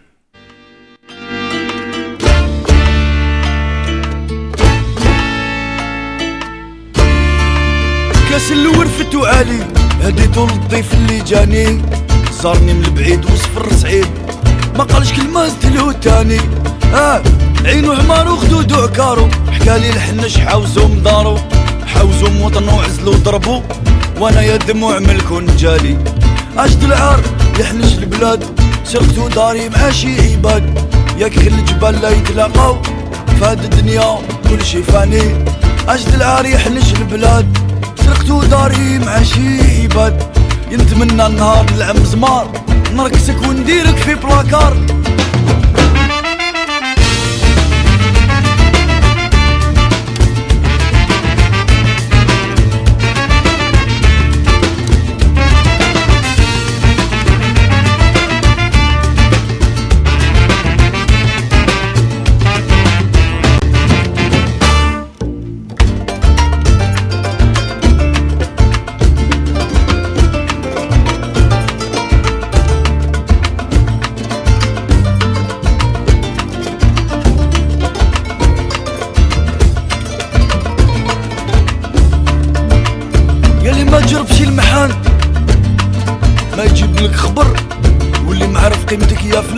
كاس الورفت وعالي هديتو للضيف اللي جاني. زارني من البعيد وصفر سعيد ما قالش كلمة زدلو تاني. آه عينو حمار وخدود وعكارو حكالي الحنش حاوزو مدارو حاوزو موطن وعزلو ضربو. وأنا يا دموع ملكون جالي. اجد العار يحنش البلاد. سرقتو داري مع شي عباد. ياك غير الجبال لا يتلاقاو. فهاد الدنيا كل شي فاني. اجد العار يحنش البلاد. سرقتو داري مع شي عباد. ينتمنى النهار نلعب مزمار نركسك ونديرك في بلاكار.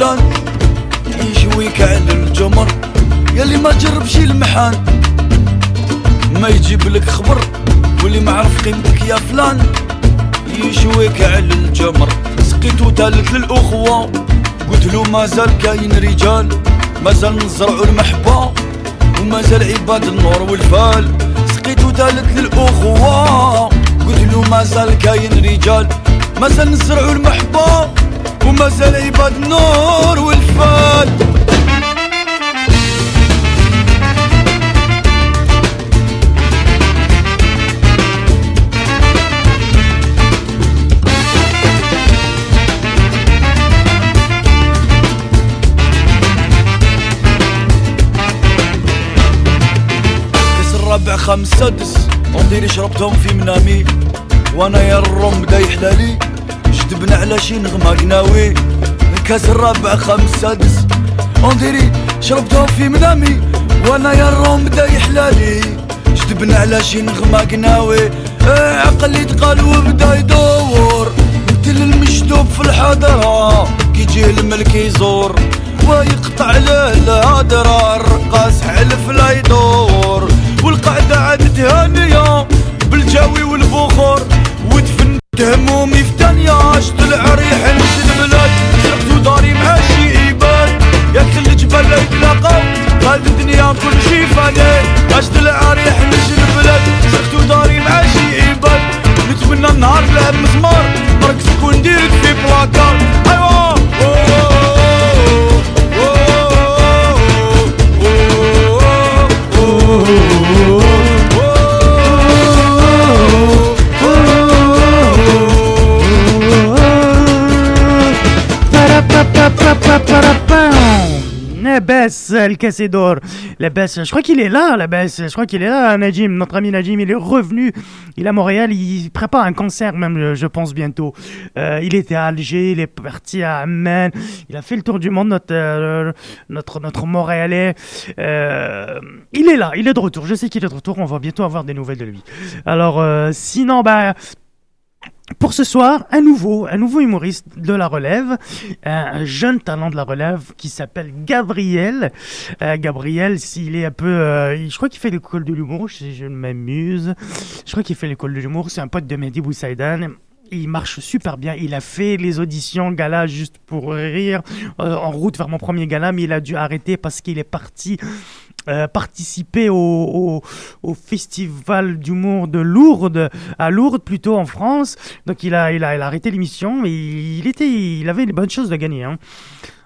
فلان. يشويك على الجمر. يا اللي ما جربش المحان. ما يجيب لك خبر. واللي معرف قيمتك يا فلان. يشويك على الجمر. سقيت وتالت للأخوة. قلت له مازال كاين رجال. مازال نزرعوا المحبة. ومازال عباد النور والفال. سقيت وتالت للأخوة. قلت له مازال كاين رجال. مازال نزرعوا المحبة. وما زال نور النور والفاد ربع خمسة دس عمري شربتهم في منامي. وأنا يا الرم دايح لالي. جدبنا على شي نغمة قناوي كاس الرابع خمس سادس. ونديري شربتهم في منامي. وأنا يا الرم بدا يحلالي. جدبنا على شي نغمة قناوي إيه عقلي تقال وبدا يدور. مثل المشدوب في الحضرة كي يجي الملك يزور. ويقطع له الهدرة الرقاص حلف لا يدور. والقعدة عادت هانية بالجاوي والبخور. زدت همومي في تانية عشت العريح نسد بلاد سرقت داري ماشي إيباد ياك لا لقاو هاد الدنيا كل شي فاني. عشت العريح نسد le Cassédor. La baisse, je crois qu'il est là, la baisse. Je crois qu'il est là, Najim. Notre ami Najim, il est revenu. Il est à Montréal. Il prépare un concert, même, je pense, bientôt. Euh, il était à Alger, il est parti à Amman. Il a fait le tour du monde, notre, euh, notre, notre Montréalais. Euh, il est là, il est de retour. Je sais qu'il est de retour. On va bientôt avoir des nouvelles de lui. Alors, euh, sinon, bah. Pour ce soir, un nouveau, un nouveau humoriste de la relève, un jeune talent de la relève qui s'appelle Gabriel. Euh, Gabriel, s'il est un peu, euh, je crois qu'il fait l'école de l'humour, si je m'amuse. Je crois qu'il fait l'école de l'humour. C'est un pote de Mehdi Boussaïdan. Il marche super bien. Il a fait les auditions gala juste pour rire euh, en route vers mon premier gala, mais il a dû arrêter parce qu'il est parti euh, participer au, festival d'humour de Lourdes, à Lourdes plutôt en France. Donc il a, il a, arrêté l'émission, mais il, était, il avait des bonnes choses de gagner. Hein.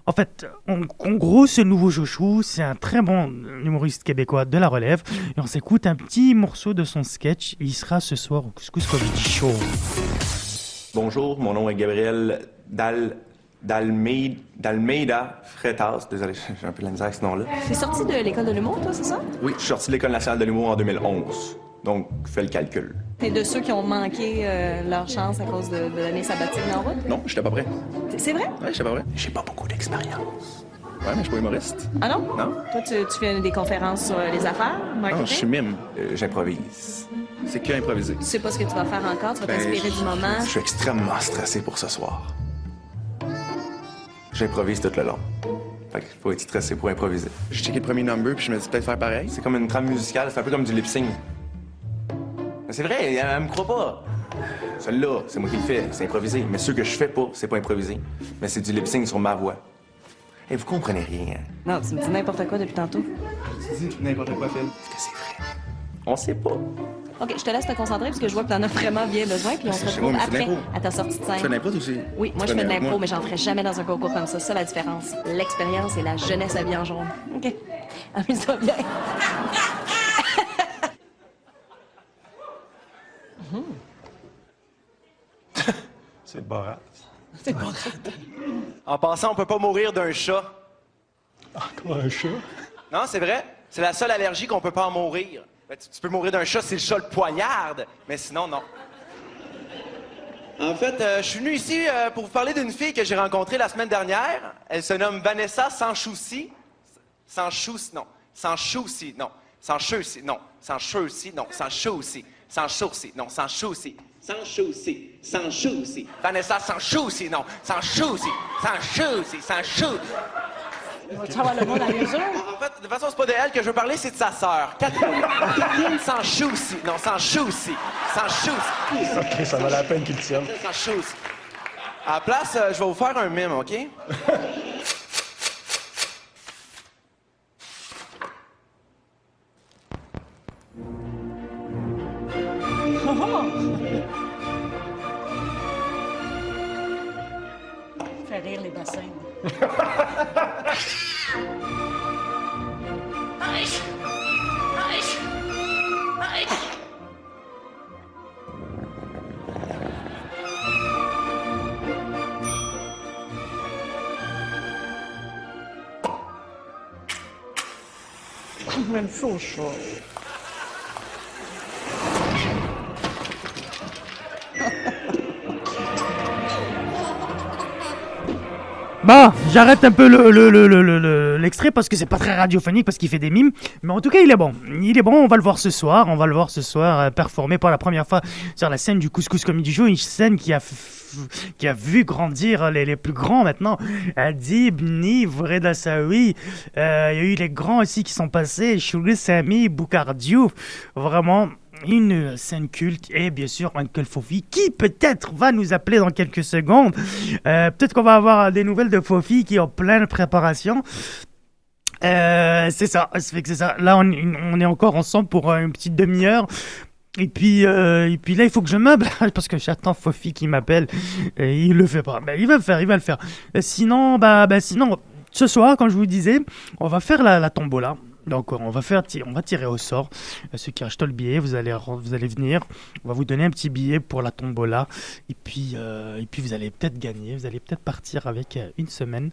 En fait, en, gros, ce nouveau Jochou, c'est un très bon humoriste québécois de la relève. Et on s'écoute un petit morceau de son sketch. Il sera ce soir au Couscous Comedy Show. Bonjour, mon nom est Gabriel Dal, Dalmeida, Freitas. Désolé, j'ai un peu de la misère avec ce nom-là. T'es sorti de l'école de l'humour, toi, c'est ça? Oui, je suis sorti de l'École nationale de l'humour en 2011. Donc, fais le calcul. T'es de ceux qui ont manqué euh, leur chance à cause de, de l'année sabbatique en route? Non, j'étais pas prêt. C'est vrai? Ouais, j'étais pas prêt. J'ai pas beaucoup d'expérience. Ouais, mais je suis pas humoriste. Ah non? Non? Toi, tu, tu fais des conférences sur les affaires, marketing? Non, je suis mime. Euh, J'improvise. C'est que improviser. Tu sais pas ce que tu vas faire encore, tu vas Ben, t'inspirer du moment? Je suis extrêmement stressé pour ce soir. J'improvise tout le long. Fait qu'il faut être stressé pour improviser. J'ai checké le premier number puis je me dis peut-être faire pareil. C'est comme une trame musicale, c'est un peu comme du lip sync. Mais c'est vrai, elle, me croit pas. Celui-là, c'est moi qui le fais, c'est improvisé. Mais ceux que je fais pas, c'est pas improvisé. Mais c'est du lip sync sur ma voix. Et vous comprenez rien. Non, tu me dis n'importe quoi depuis tantôt. Tu dis n'importe quoi, Phil. Est-ce que c'est vrai? On sait pas. OK, je te laisse te concentrer parce que je vois que t'en as vraiment bien besoin, puis on se C'est retrouve après à ta sortie de scène. Tu fais de l'impro, aussi? Oui, moi je fais de l'impro, mais j'en ferai jamais dans un concours comme ça. C'est ça la différence. L'expérience et la jeunesse habillée en jaune. OK. Amuse-toi bien. C'est barat. C'est pas En passant, on peut pas mourir d'un chat. Encore un chat? Non, c'est vrai. C'est la seule allergie qu'on peut pas en mourir. Ben, tu, tu peux mourir d'un chat si le chat le poignarde, mais sinon, non. En fait, euh, je suis venu ici euh, pour vous parler d'une fille que j'ai rencontrée la semaine dernière. Elle se nomme Vanessa Sanchouci. Sanchouci, non. Sanchouci, non. Sanchouci, non. Sanchouci, non. Sanchouci. Sanchouci, non. Chaussée. Sans chaussée. Vanessa, sans chaussée, non. Sans chaussée. Sans Tu vas le mot dans les yeux? En fait, de toute façon, c'est pas de elle que je veux parler, c'est de sa sœur. Catherine. Catherine sans chaussée. Non, sans chaussée. Sans chaussée. Ok, ça valait la peine qu'il tienne. Sans chaussée. À la place, euh, je vais vous faire un mime, OK? Fait rire les bassins. Même chaud, chaud. Bon, j'arrête un peu le- le- le- le- le- l'extrait parce que c'est pas très radiophonique parce qu'il fait des mimes. Mais en tout cas, il est bon. Il est bon, on va le voir ce soir. On va le voir ce soir euh, performer pour la première fois sur la scène du Couscous Comedy Show. Une scène qui a, qui a vu grandir les, plus grands maintenant. Adib, Niv, Reda Saoui. Euh, Il y a eu les grands aussi qui sont passés. Chouli Sami, Boukar Diouf. Vraiment une scène culte et bien sûr Uncle Fofi qui peut-être va nous appeler dans quelques secondes. Euh, peut-être qu'on va avoir des nouvelles de Fofi qui est en pleine préparation. Euh, c'est ça, c'est ça. Là, on, est encore ensemble pour euh, une petite demi-heure. Et puis, et puis là, il faut que je meuble parce que j'attends Fofi qui m'appelle et il le fait pas. Ben, il va le faire, il va le faire. Sinon, bah, bah, sinon, ce soir, comme je vous disais, on va faire la, la tombola. Donc, on va faire, on va tirer au sort Euh, ceux qui achètent le billet. Vous allez, vous allez venir. On va vous donner un petit billet pour la tombola. Et puis, euh, vous allez peut-être gagner. Vous allez peut-être partir avec euh, une semaine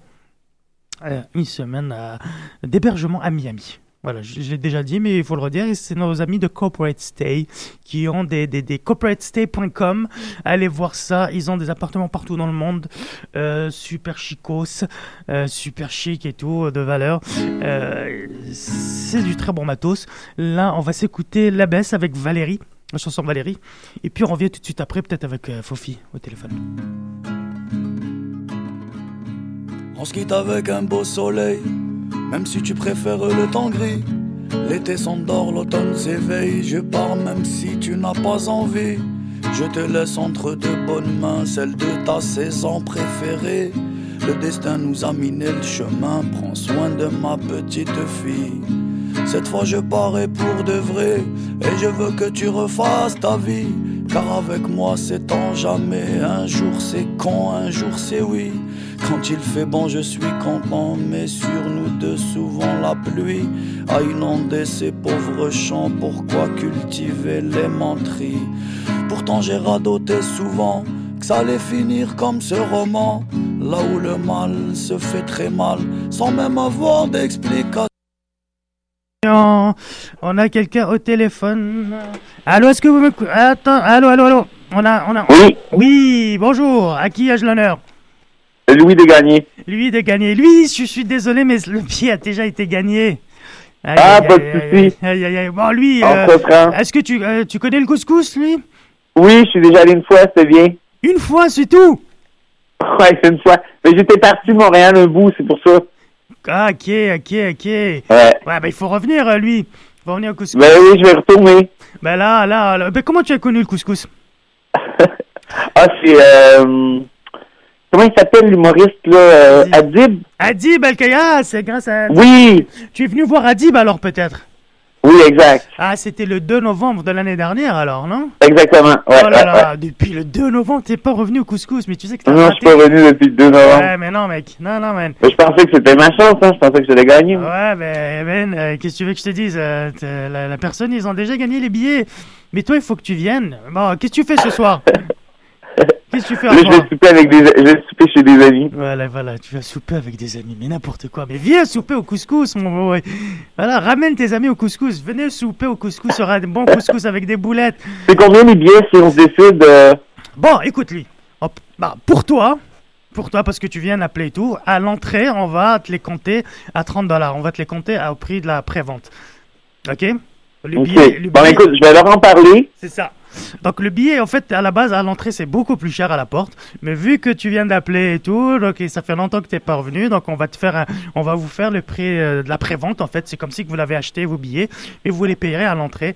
une semaine d'hébergement à Miami. Voilà, je, l'ai déjà dit, mais il faut le redire. C'est nos amis de Corporate Stay qui ont des, des, des corporatestay.com. Allez voir ça. Ils ont des appartements partout dans le monde. euh, super chicos, euh, super chic et tout, de valeur. Euh, c'est du très bon matos. Là, on va s'écouter La Baisse avec Valérie, la chanson Valérie. Et puis on revient tout de suite après, peut-être avec Fofi au téléphone. On se quitte avec un beau soleil, même si tu préfères le temps gris. L'été s'endort, l'automne s'éveille. Je pars même si tu n'as pas envie. Je te laisse entre deux bonnes mains, celle de ta saison préférée. Le destin nous a miné le chemin. Prends soin de ma petite fille. Cette fois je parais pour de vrai et je veux que tu refasses ta vie. Car avec moi c'est en jamais. Un jour c'est con, un jour c'est oui. Quand il fait bon je suis content, mais sur nous deux souvent la pluie a inondé ces pauvres champs. Pourquoi cultiver les menteries? Pourtant j'ai radoté souvent que ça allait finir comme ce roman. Là où le mal se fait très mal, sans même avoir d'explication. On a quelqu'un au téléphone. Allô, est-ce que vous me... Attends, allô, allô, allô. On a, on a... Oui. Oui, bonjour. À qui ai-je l'honneur? Louis de gagné. Lui de gagner. Lui, je suis désolé, mais le pied a déjà été gagné. Aïe, Ah, aïe, pas de aïe, souci. aïe, aïe, aïe. Bon, lui, euh, est-ce que tu, euh, tu connais le couscous, lui Oui, je suis déjà allé une fois, c'était bien. Une fois, c'est tout? Ouais, c'est une fois. Mais j'étais parti de Montréal un bout, c'est pour ça. Ah, ok, ok, ok. Ouais. Ouais, bah, il faut revenir, euh, lui. Il faut revenir au couscous. Ben oui, je vais retourner. Ben là, là, là. Ben, comment tu as connu le couscous? Ah, c'est... Euh... Comment il s'appelle l'humoriste, là? euh, Adib? Adib? El-Kaya, c'est grâce à... Oui! Tu es venu voir Adib, alors, peut-être? Oui, exact. Ah, c'était le 2 novembre de l'année dernière, alors, non? Exactement. Ouais, oh là ouais, là, ouais. depuis le 2 novembre, t'es pas revenu au couscous, mais tu sais que t'as Non, je suis pas revenu depuis le 2 novembre. Ouais, mais non, mec. Non, non, man. Mais je pensais que c'était ma chance, hein. Je pensais que j'allais gagner. Ouais, ben, ben, euh, qu'est-ce que tu veux que je te dise euh, t'es- la, la personne, ils ont déjà gagné les billets. Mais toi, il faut que tu viennes. Bon, qu'est-ce que tu fais ce soir? Qu'est-ce que tu fais Là, je vais souper avec des... Je vais souper chez des amis. Voilà, voilà, tu vas souper avec des amis, mais n'importe quoi. Mais viens souper au couscous, mon ouais. Voilà, ramène tes amis au couscous. Venez souper au couscous, aura des bons couscous avec des boulettes. C'est combien les billets si on se décide... euh, Bon, écoute, lui. Hop, bah, pour toi, pour toi, parce que tu viens d'appeler et tout, à l'entrée, on va te les compter à 30 dollars. On va te les compter au prix de la prévente. Ok? Le billet- le Bon, écoute, je vais leur en parler. C'est ça. Donc le billet, en fait, à la base, à l'entrée, c'est beaucoup plus cher à la porte. Mais vu que tu viens d'appeler et tout, donc ça fait longtemps que tu n'es pas revenu, donc on va te faire, on va vous faire le prix euh, de la prévente. En fait, c'est comme si vous l'avez acheté vos billets et vous les payerez à l'entrée.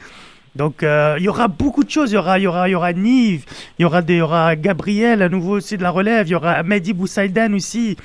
Donc euh, il y aura beaucoup de choses. Il y aura, il y aura, il y aura Nive, il y aura des, y aura Gabriel à nouveau aussi de la relève. Il y aura Mehdi Boussaïdan aussi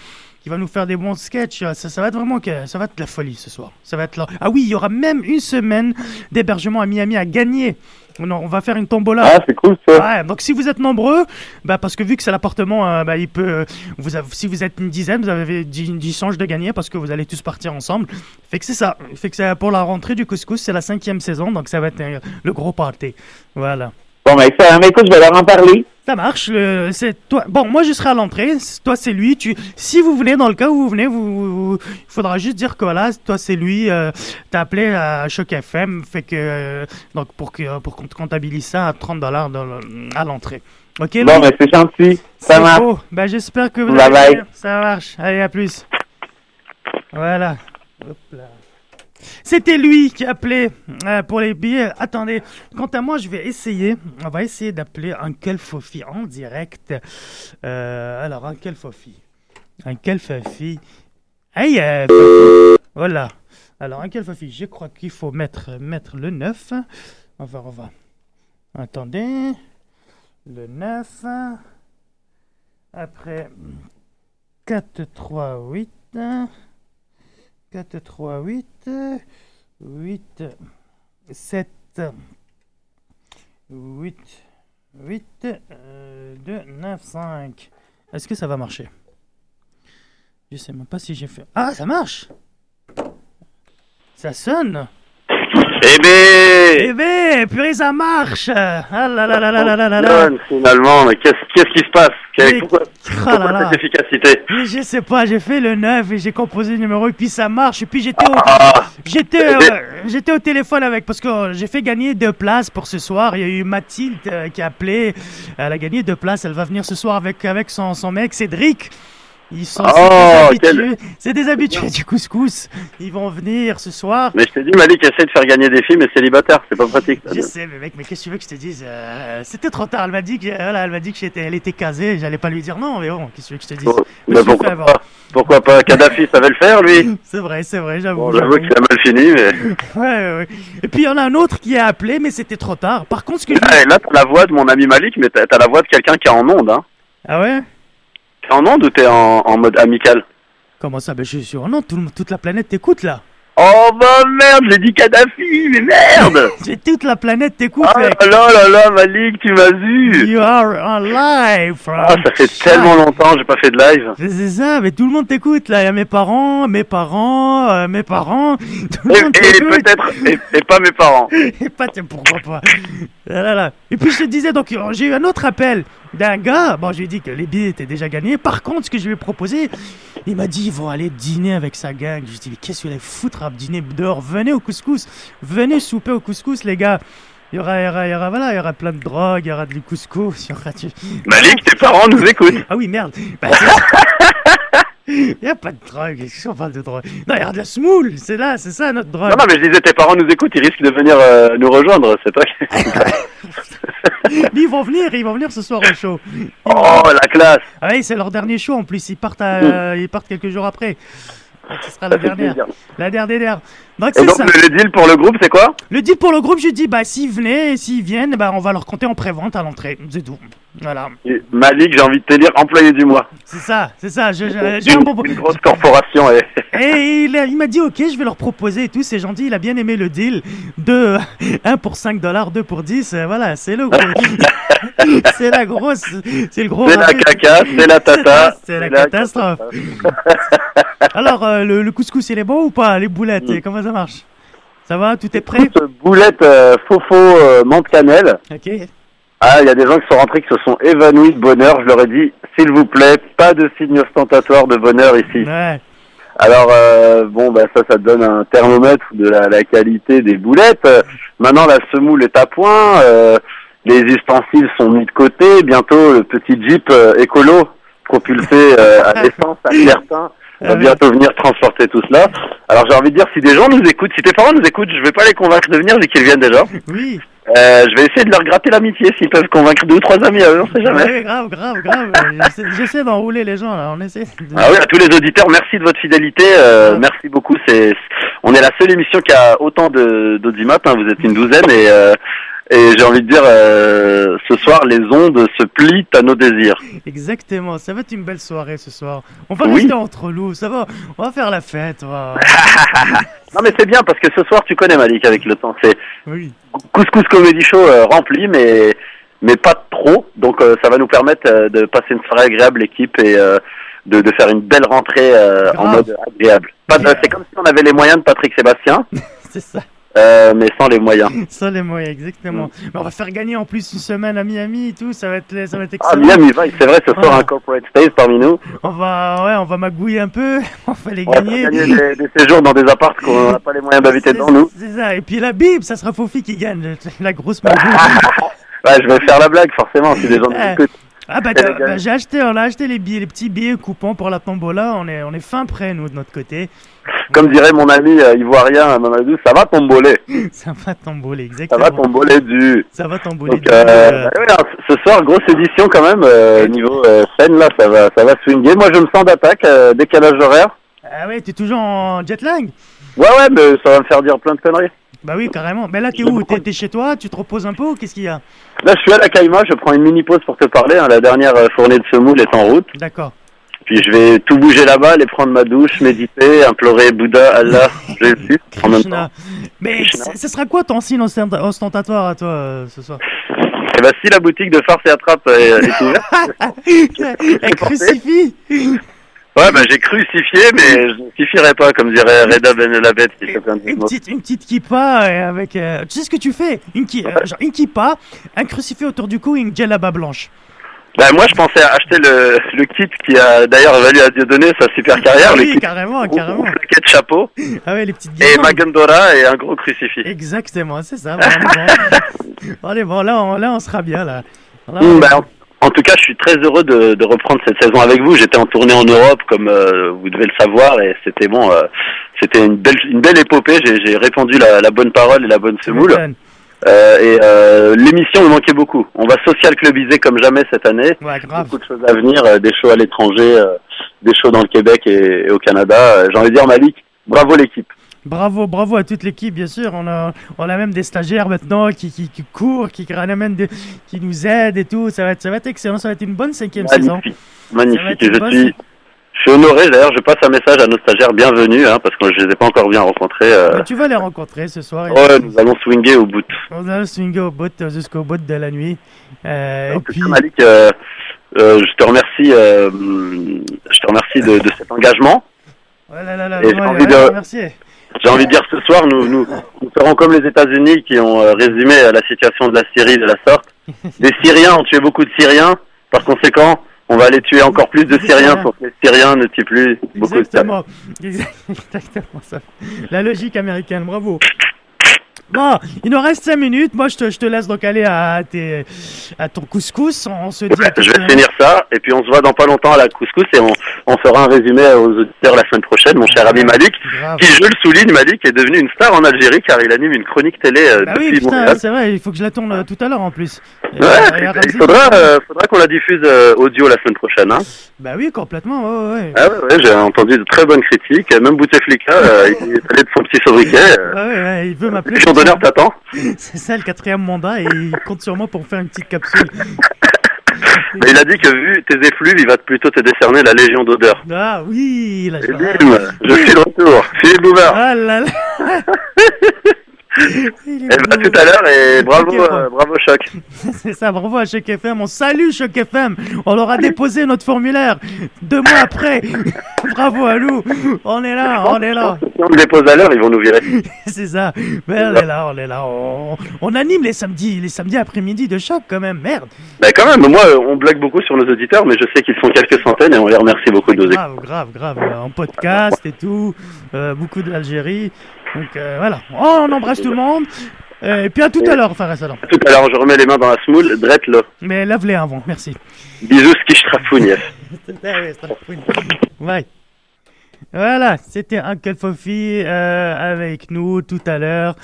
qui va nous faire des bons sketchs. Ça, ça va être vraiment que ça va être de la folie ce soir. Ça va être là. Ah oui, il y aura même une semaine d'hébergement à Miami à gagner. On, on va faire une tombola. Ah, c'est cool ça. Ouais, donc si vous êtes nombreux, bah parce que vu que c'est l'appartement, euh, bah, il peut, euh, vous avez- si vous êtes une dizaine, vous avez 10, 10 chances de gagner parce que vous allez tous partir ensemble. Fait que c'est ça. Fait que c'est pour la rentrée du couscous, c'est la cinquième saison, donc ça va être euh, le gros party. Voilà. Bon, ben, mais écoute, je vais leur en parler. Ça marche. c'est toi. Bon, moi je serai à l'entrée. Toi c'est lui. Tu, si vous venez dans le cas où vous venez, vous, il faudra juste dire que voilà, toi c'est lui. Euh, T'as appelé à Choc FM, fait que euh, donc pour que pour qu'on te comptabilise ça à 30 dollars à l'entrée. Ok. Bon, Louis? ben, c'est gentil. Ça marche. beau. Ben, j'espère que vous Bye allez bye. bien. Ça marche. Allez, à plus. Voilà. Hop là. C'était lui qui appelait euh, pour les billets. Attendez, quant à moi, je vais essayer. On va essayer d'appeler Uncle Fofi en direct. Euh, alors, Uncle Fofi. Uncle Fofi. Hey, euh. Voilà. Alors, Uncle Fofi, je crois qu'il faut mettre, le 9. On va, on. Attendez. Le 9. Après 4, 3, 8. 4, 3, 8. 8, 7. 8, 8, 2, 9, 5. Est-ce que ça va marcher? Je sais même pas si j'ai fait. Ah, ça marche Ça sonne Eh ben Eh ben, purée, ça marche Ah là là là là là là là là finalement, mais qu'est-ce qu'est-ce qui se passe? Quelle- Mais- Pourquoi, Ah là pourquoi là. cette efficacité? Mais je sais pas, j'ai fait le 9 et j'ai composé le numéro et puis ça marche et puis j'étais au, Ah. j'étais, euh, j'étais au téléphone avec parce que j'ai fait gagner deux places pour ce soir. Il y a eu Mathilde euh, qui a appelé, elle a gagné deux places. Elle va venir ce soir avec avec son, son mec Cédric. Ils sont c'est Oh, des habitués, c'est des habitués du couscous. Ils vont venir ce soir. Mais je t'ai dit, Malik, essaie de faire gagner des filles, mais célibataire, c'est pas pratique. ça. Je sais, mais mec, mais qu'est-ce que tu veux que je te dise euh, C'était trop tard. Elle m'a dit que, voilà, elle m'a dit que j'étais, elle était casée. J'allais pas lui dire non, mais bon, qu'est-ce que tu veux que je te dise? Mais suis pourquoi fait pas? Pourquoi pas? Kadhafi savait le faire, lui C'est vrai, c'est vrai, j'avoue. Bon, j'avoue que a mal fini, mais... Ouais, ouais. Et puis il y en a un autre qui a appelé, mais c'était trop tard. Par contre, ce que je. Ah, là, t'as la voix de mon ami Malik, mais t'as t'as la voix de quelqu'un qui est en onde, hein. Ah ouais? T'es en onde ou t'es en, en mode amical Comment ça Ben je suis sûr. Non, tout le- toute la planète t'écoute là. Oh bah merde, j'ai dit Kadhafi, mais merde J'ai toute la planète t'écoute, Oh mec. là là là là, Malik, tu m'as vu You are on live from. Ah, ça fait tellement longtemps, j'ai pas fait de live. C'est c'est ça, mais tout le monde t'écoute là. Il y a mes parents, mes parents, euh, mes parents. Tout le monde Et, et t'écoute. peut-être, et, et pas mes parents. Et pas, tiens, pourquoi pas Là, là, là. Et puis je te disais, donc euh, j'ai eu un autre appel d'un gars. Bon, je lui ai dit que les billets étaient déjà gagnés. Par contre, ce que je lui ai proposé, il m'a dit ils vont aller dîner avec sa gang. Je lui ai dit, mais qu'est-ce que vous allez foutre à dîner dehors? Venez au couscous. Venez souper au couscous, les gars. Il y aura, il y aura, il y aura, voilà, il y aura plein de drogue, il y aura du couscous, il y aura du... Malik, tes parents nous écoutent. Ah oui, merde. Bah, Il n'y a pas de drogue. Qu'est-ce qu'on parle de drogue Non, il y a de la smoule. C'est là, c'est ça notre drogue. Non, non, mais je disais, tes parents nous écoutent, ils risquent de venir euh, nous rejoindre, c'est toi qui... Mais ils vont venir, ils vont venir ce soir au show. Oh, la classe Ah oui, c'est leur dernier show en plus. Ils partent, à- ils partent quelques jours après. Ce sera la Ça fait dernière. La dernière. Donc Et donc, ça. le, le deal pour le groupe, c'est quoi Le deal pour le groupe, je dis, bah s'ils venaient, s'ils viennent, bah on va leur compter en prévente à l'entrée. C'est tout. Voilà. Et Malik, j'ai envie de te dire employé du mois. C'est ça, c'est ça. Je- je- J'ai un bon. Une grosse corporation, et... Et il, m'a dit, ok, je vais leur proposer et tout, c'est gentil, il a bien aimé le deal de 1 pour 5 dollars, 2 pour 10, euh, voilà, c'est le gros. c'est la grosse, c'est le gros. C'est la caca, c'est la tata. C'est la catastrophe. Alors, euh, le, le couscous, il est bon ou pas Les boulettes, Mm. comment ça marche Ça va Tout est prêt Boulette euh, faux-faux euh. Ok. Ah, il y a des gens qui sont rentrés qui se sont évanouis de bonheur. Je leur ai dit, s'il vous plaît, pas de signe ostentatoire de bonheur ici. Ouais. Alors, euh, bon, bah, ça, ça donne un thermomètre de la, la qualité des boulettes. Euh, maintenant, la semoule est à point. euh, les ustensiles sont mis de côté. Bientôt, le petit Jeep écolo propulsé à l'essence, à certain, va bientôt venir transporter tout cela. Alors, j'ai envie de dire, si des gens nous écoutent, si tes parents nous écoutent, je vais pas les convaincre de venir, vu qu'ils viennent déjà. Oui. Euh, je vais essayer de leur gratter l'amitié s'ils peuvent convaincre deux ou trois amis, euh, on sait jamais. Ouais, grave, grave, grave. J'essaie- d'enrouler les gens là, on essaie. de- Ah oui, à tous les auditeurs, merci de votre fidélité. euh, merci beaucoup. C'est, on est la seule émission qui a autant de d'audimat. Hein, vous êtes une douzaine et euh, et j'ai envie de dire, euh, ce soir, les ondes se plient à nos désirs. Exactement, ça va être une belle soirée ce soir. On va Oui. rester entre nous, ça va. On va faire la fête. Va... Non mais c'est bien parce que ce soir, tu connais Malik avec le temps. C'est Oui. couscous comedy show euh, rempli, mais mais pas trop. Donc euh, ça va nous permettre euh, de passer une soirée agréable, l'équipe, et de, de faire une belle rentrée en mode agréable. C'est comme si on avait les moyens de Patrick Sébastien, C'est ça, euh, mais sans les moyens. ça les moyens, exactement. Mais on va faire gagner en plus une semaine à Miami et tout, ça va être, ça va être Ah, excellent. Miami Vice, c'est vrai, ce soir Ah. un corporate space parmi nous. On va, ouais, on va magouiller un peu, on va les On va gagner. gagner des, des séjours dans des apparts qu'on n'a pas les moyens d'habiter dans nous. C'est ça, et puis la Bible, ça sera Fofi qui gagne, la grosse magouille. Ouais, je vais faire la blague, forcément, si les gens nous écoutent. Ah bah, bah, j'ai acheté, on a acheté les billets, les petits billets coupons pour la tombola, on est, on est fin prêt nous de notre côté. Comme dirait mon ami euh, ivoirien Mamadou, ça va tomboler. Ça va tomboler, Ça exactement. va tomboler du. Ça va tomboler. Donc, euh, ouais, alors, ce soir, grosse édition quand même, euh, niveau euh, scène, là, ça va, ça va swinguer. Moi, je me sens d'attaque, euh, décalage horaire. Ah ouais, t'es toujours en jet lag? Ouais, ouais, mais ça va me faire dire plein de conneries. Bah oui, carrément. Mais là, t'es où? T'es chez toi? Tu te reposes un peu ou qu'est-ce qu'il y a? Là, je suis à la Caïma, je prends une mini pause pour te parler. hein. La dernière euh, fournée de semoule est en route. D'accord. Puis je vais tout bouger là-bas, aller prendre ma douche, méditer, implorer Bouddha, Allah, Jésus, en même temps. Mais ce sera quoi ton signe ostent- ostentatoire à toi euh, ce soir? Et bah, si la boutique de farce et attrape est, est ouverte, Un crucifix ouais, bah, j'ai crucifié, mais je ne suffirai pas, comme dirait Reda Ben Elabed, qui Une mots. petite, une petite kippa euh, avec. euh, tu sais ce que tu fais? Une, ki- euh, genre une kippa, un crucifix autour du cou et une djellaba blanche. Bah, moi, je pensais acheter le, le kit qui a d'ailleurs valu à Dieudonné sa super carrière, le oui, kit carrément, carrément. plaquette chapeau, Ah ouais, les petites et. Magandora et un gros crucifix. Exactement, c'est ça. Bon, on est bon. Là, on, là, on sera bien là. Là, Mm, on- bah, en, tout cas, je suis très heureux de, de reprendre cette saison avec vous. J'étais en tournée en Europe, comme euh, vous devez le savoir, et c'était bon. euh, c'était une belle, une belle épopée. J'ai, j'ai répandu la, la bonne parole et la bonne semoule. Euh, et euh, l'émission me manquait beaucoup. On va social clubiser comme jamais cette année. Ouais, grave. Beaucoup de choses à venir, euh, des shows à l'étranger, euh, des shows dans le Québec et, et au Canada. Euh, J'ai envie de dire Malik, bravo l'équipe. Bravo, bravo à toute l'équipe, bien sûr. On a, on a même des stagiaires maintenant qui, qui, qui courent, qui ramènent, des- qui nous aident et tout. Ça va être, ça va être excellent. Ça va être une bonne cinquième saison. Magnifique, va magnifique. je bonne suis, je suis honoré. D'ailleurs, je passe un message à nos stagiaires bienvenus, hein, parce que je les ai pas encore bien rencontrés. euh. Mais tu vas les rencontrer ce soir. et- Ouais, nous allons swinguer au bout. On va swinguer au bout jusqu'au bout de la nuit. Euh, et puis, Malik, euh, je te remercie, euh, je te remercie de, de cet engagement. ouais, là, là, là, Et j'ai envie de-. J'ai envie de dire ce soir, nous, nous, nous ferons comme les États-Unis qui ont euh, résumé euh, la situation de la Syrie de la sorte. Les Syriens ont tué beaucoup de Syriens. Par conséquent, on va aller tuer encore plus de Syriens pour que les Syriens ne tuent plus beaucoup de Syriens. Exactement. Exactement ça. La logique américaine, bravo. Bon, il nous reste 5 minutes. Moi, je te, je te laisse donc aller à, tes, à ton couscous. On se dit tout Je vais finir ça, et puis on se voit dans pas longtemps à la couscous, et on, on fera un résumé aux auditeurs la semaine prochaine. Mon cher ami Malik, qui, je le souligne, Malik est devenu une star en Algérie, car il anime une chronique télé euh, Bah oui, depuis putain, Montréal. c'est vrai, il faut que je la tourne euh, tout à l'heure en plus. Euh, Ouais, a il faudra, euh, faudra qu'on la diffuse euh, audio la semaine prochaine. Hein. Bah oui, complètement, ouais, ouais. Ah ouais, ouais, j'ai entendu de très bonnes critiques. Même Bouteflika, euh, il est allé de son petit sobriquet. Euh, ouais, ouais, il veut m'appeler. Légion d'honneur t'attend. C'est ça le quatrième mandat et il compte sur moi pour faire une petite capsule. Mais il a dit que vu tes effluves, il va plutôt te décerner la Légion d'odeur. Ah oui, je Et bim, je suis de retour. Philippe Bouvard. Ah là là. Eh ben, tout à l'heure et bravo, euh, bravo Choc. C'est ça, bravo à Choc FM. On salue Choc FM. On leur a déposé notre formulaire deux mois après. bravo à nous. On est là, on est là. Si on le dépose à l'heure, ils vont nous virer. C'est ça. Mais on est là, on est là. On, on anime les samedis, les samedis après-midi de Choc quand même. Merde. Ben quand même, moi, euh, on blague beaucoup sur nos auditeurs, mais je sais qu'ils sont quelques centaines et on les remercie beaucoup de nos Grave, grave, grave. Euh, En podcast et tout. Euh, beaucoup d'Algérie. Donc euh, voilà. Oh, on embrasse tout le monde. Euh, et puis à tout à l'heure, Fares Salam. Tout à l'heure, je remets les mains dans la smoule, drette là. Mais lave-les avant, merci. Bisous, skish trafounief. Ouais. Voilà, c'était Uncle Fofi euh, avec nous tout à l'heure.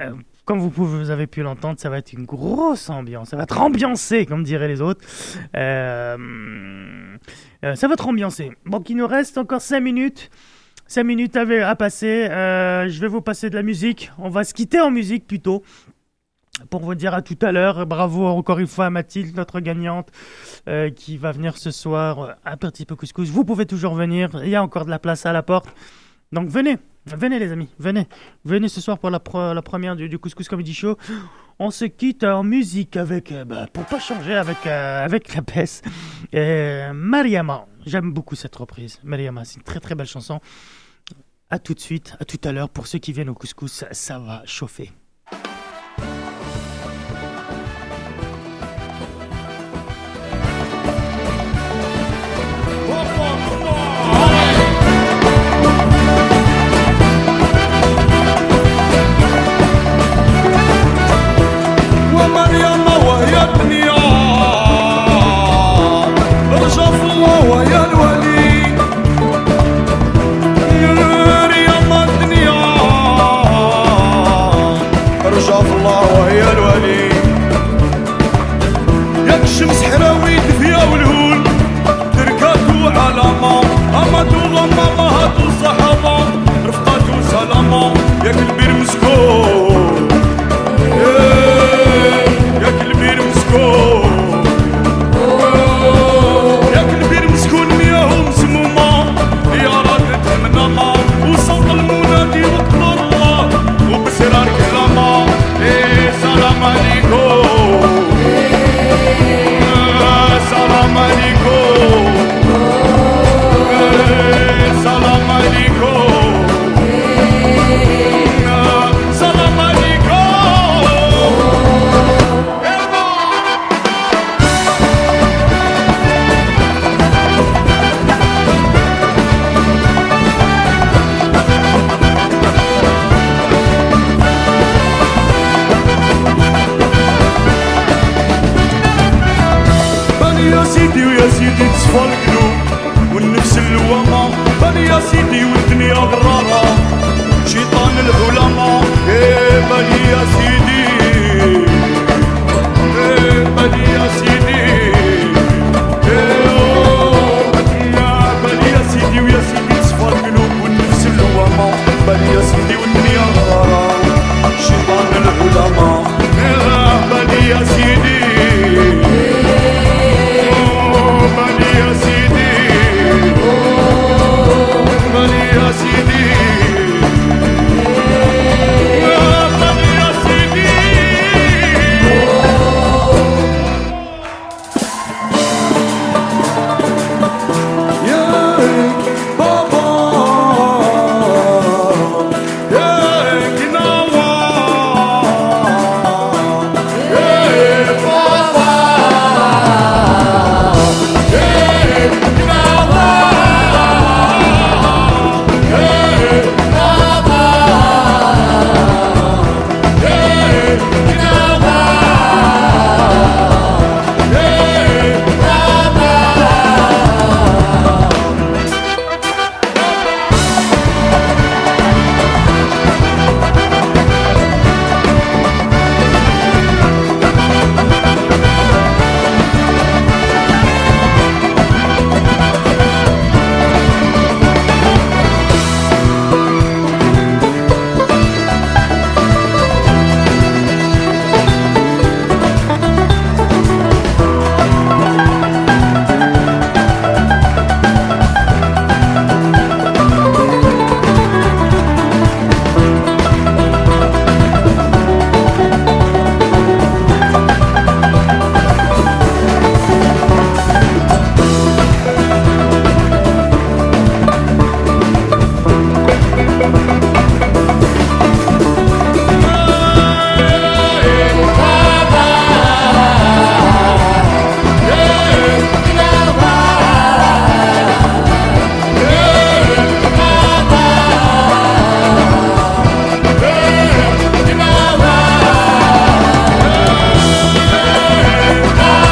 Euh, comme vous, pouvez, vous avez pu l'entendre, ça va être une grosse ambiance. Ça va être ambiancé, comme diraient les autres. Ça va être ambiancé. Bon, il nous reste encore 5 minutes. 5 minutes à, à passer. Euh, je vais vous passer de la musique. On va se quitter en musique plutôt. Pour vous dire à tout à l'heure, bravo encore une fois à Mathilde, notre gagnante, euh, qui va venir ce soir euh, un petit peu couscous. Vous pouvez toujours venir, il y a encore de la place à la porte. Donc venez, venez les amis, venez. Venez ce soir pour la, première du, du Couscous Comedy Show. On se quitte en musique avec, euh, bah, pour pas changer, avec, euh, avec la baisse. Euh, Mariama, j'aime beaucoup cette reprise. Mariama, c'est une très très belle chanson. À tout de suite, à tout à l'heure. Pour ceux qui viennent au couscous, ça, va chauffer.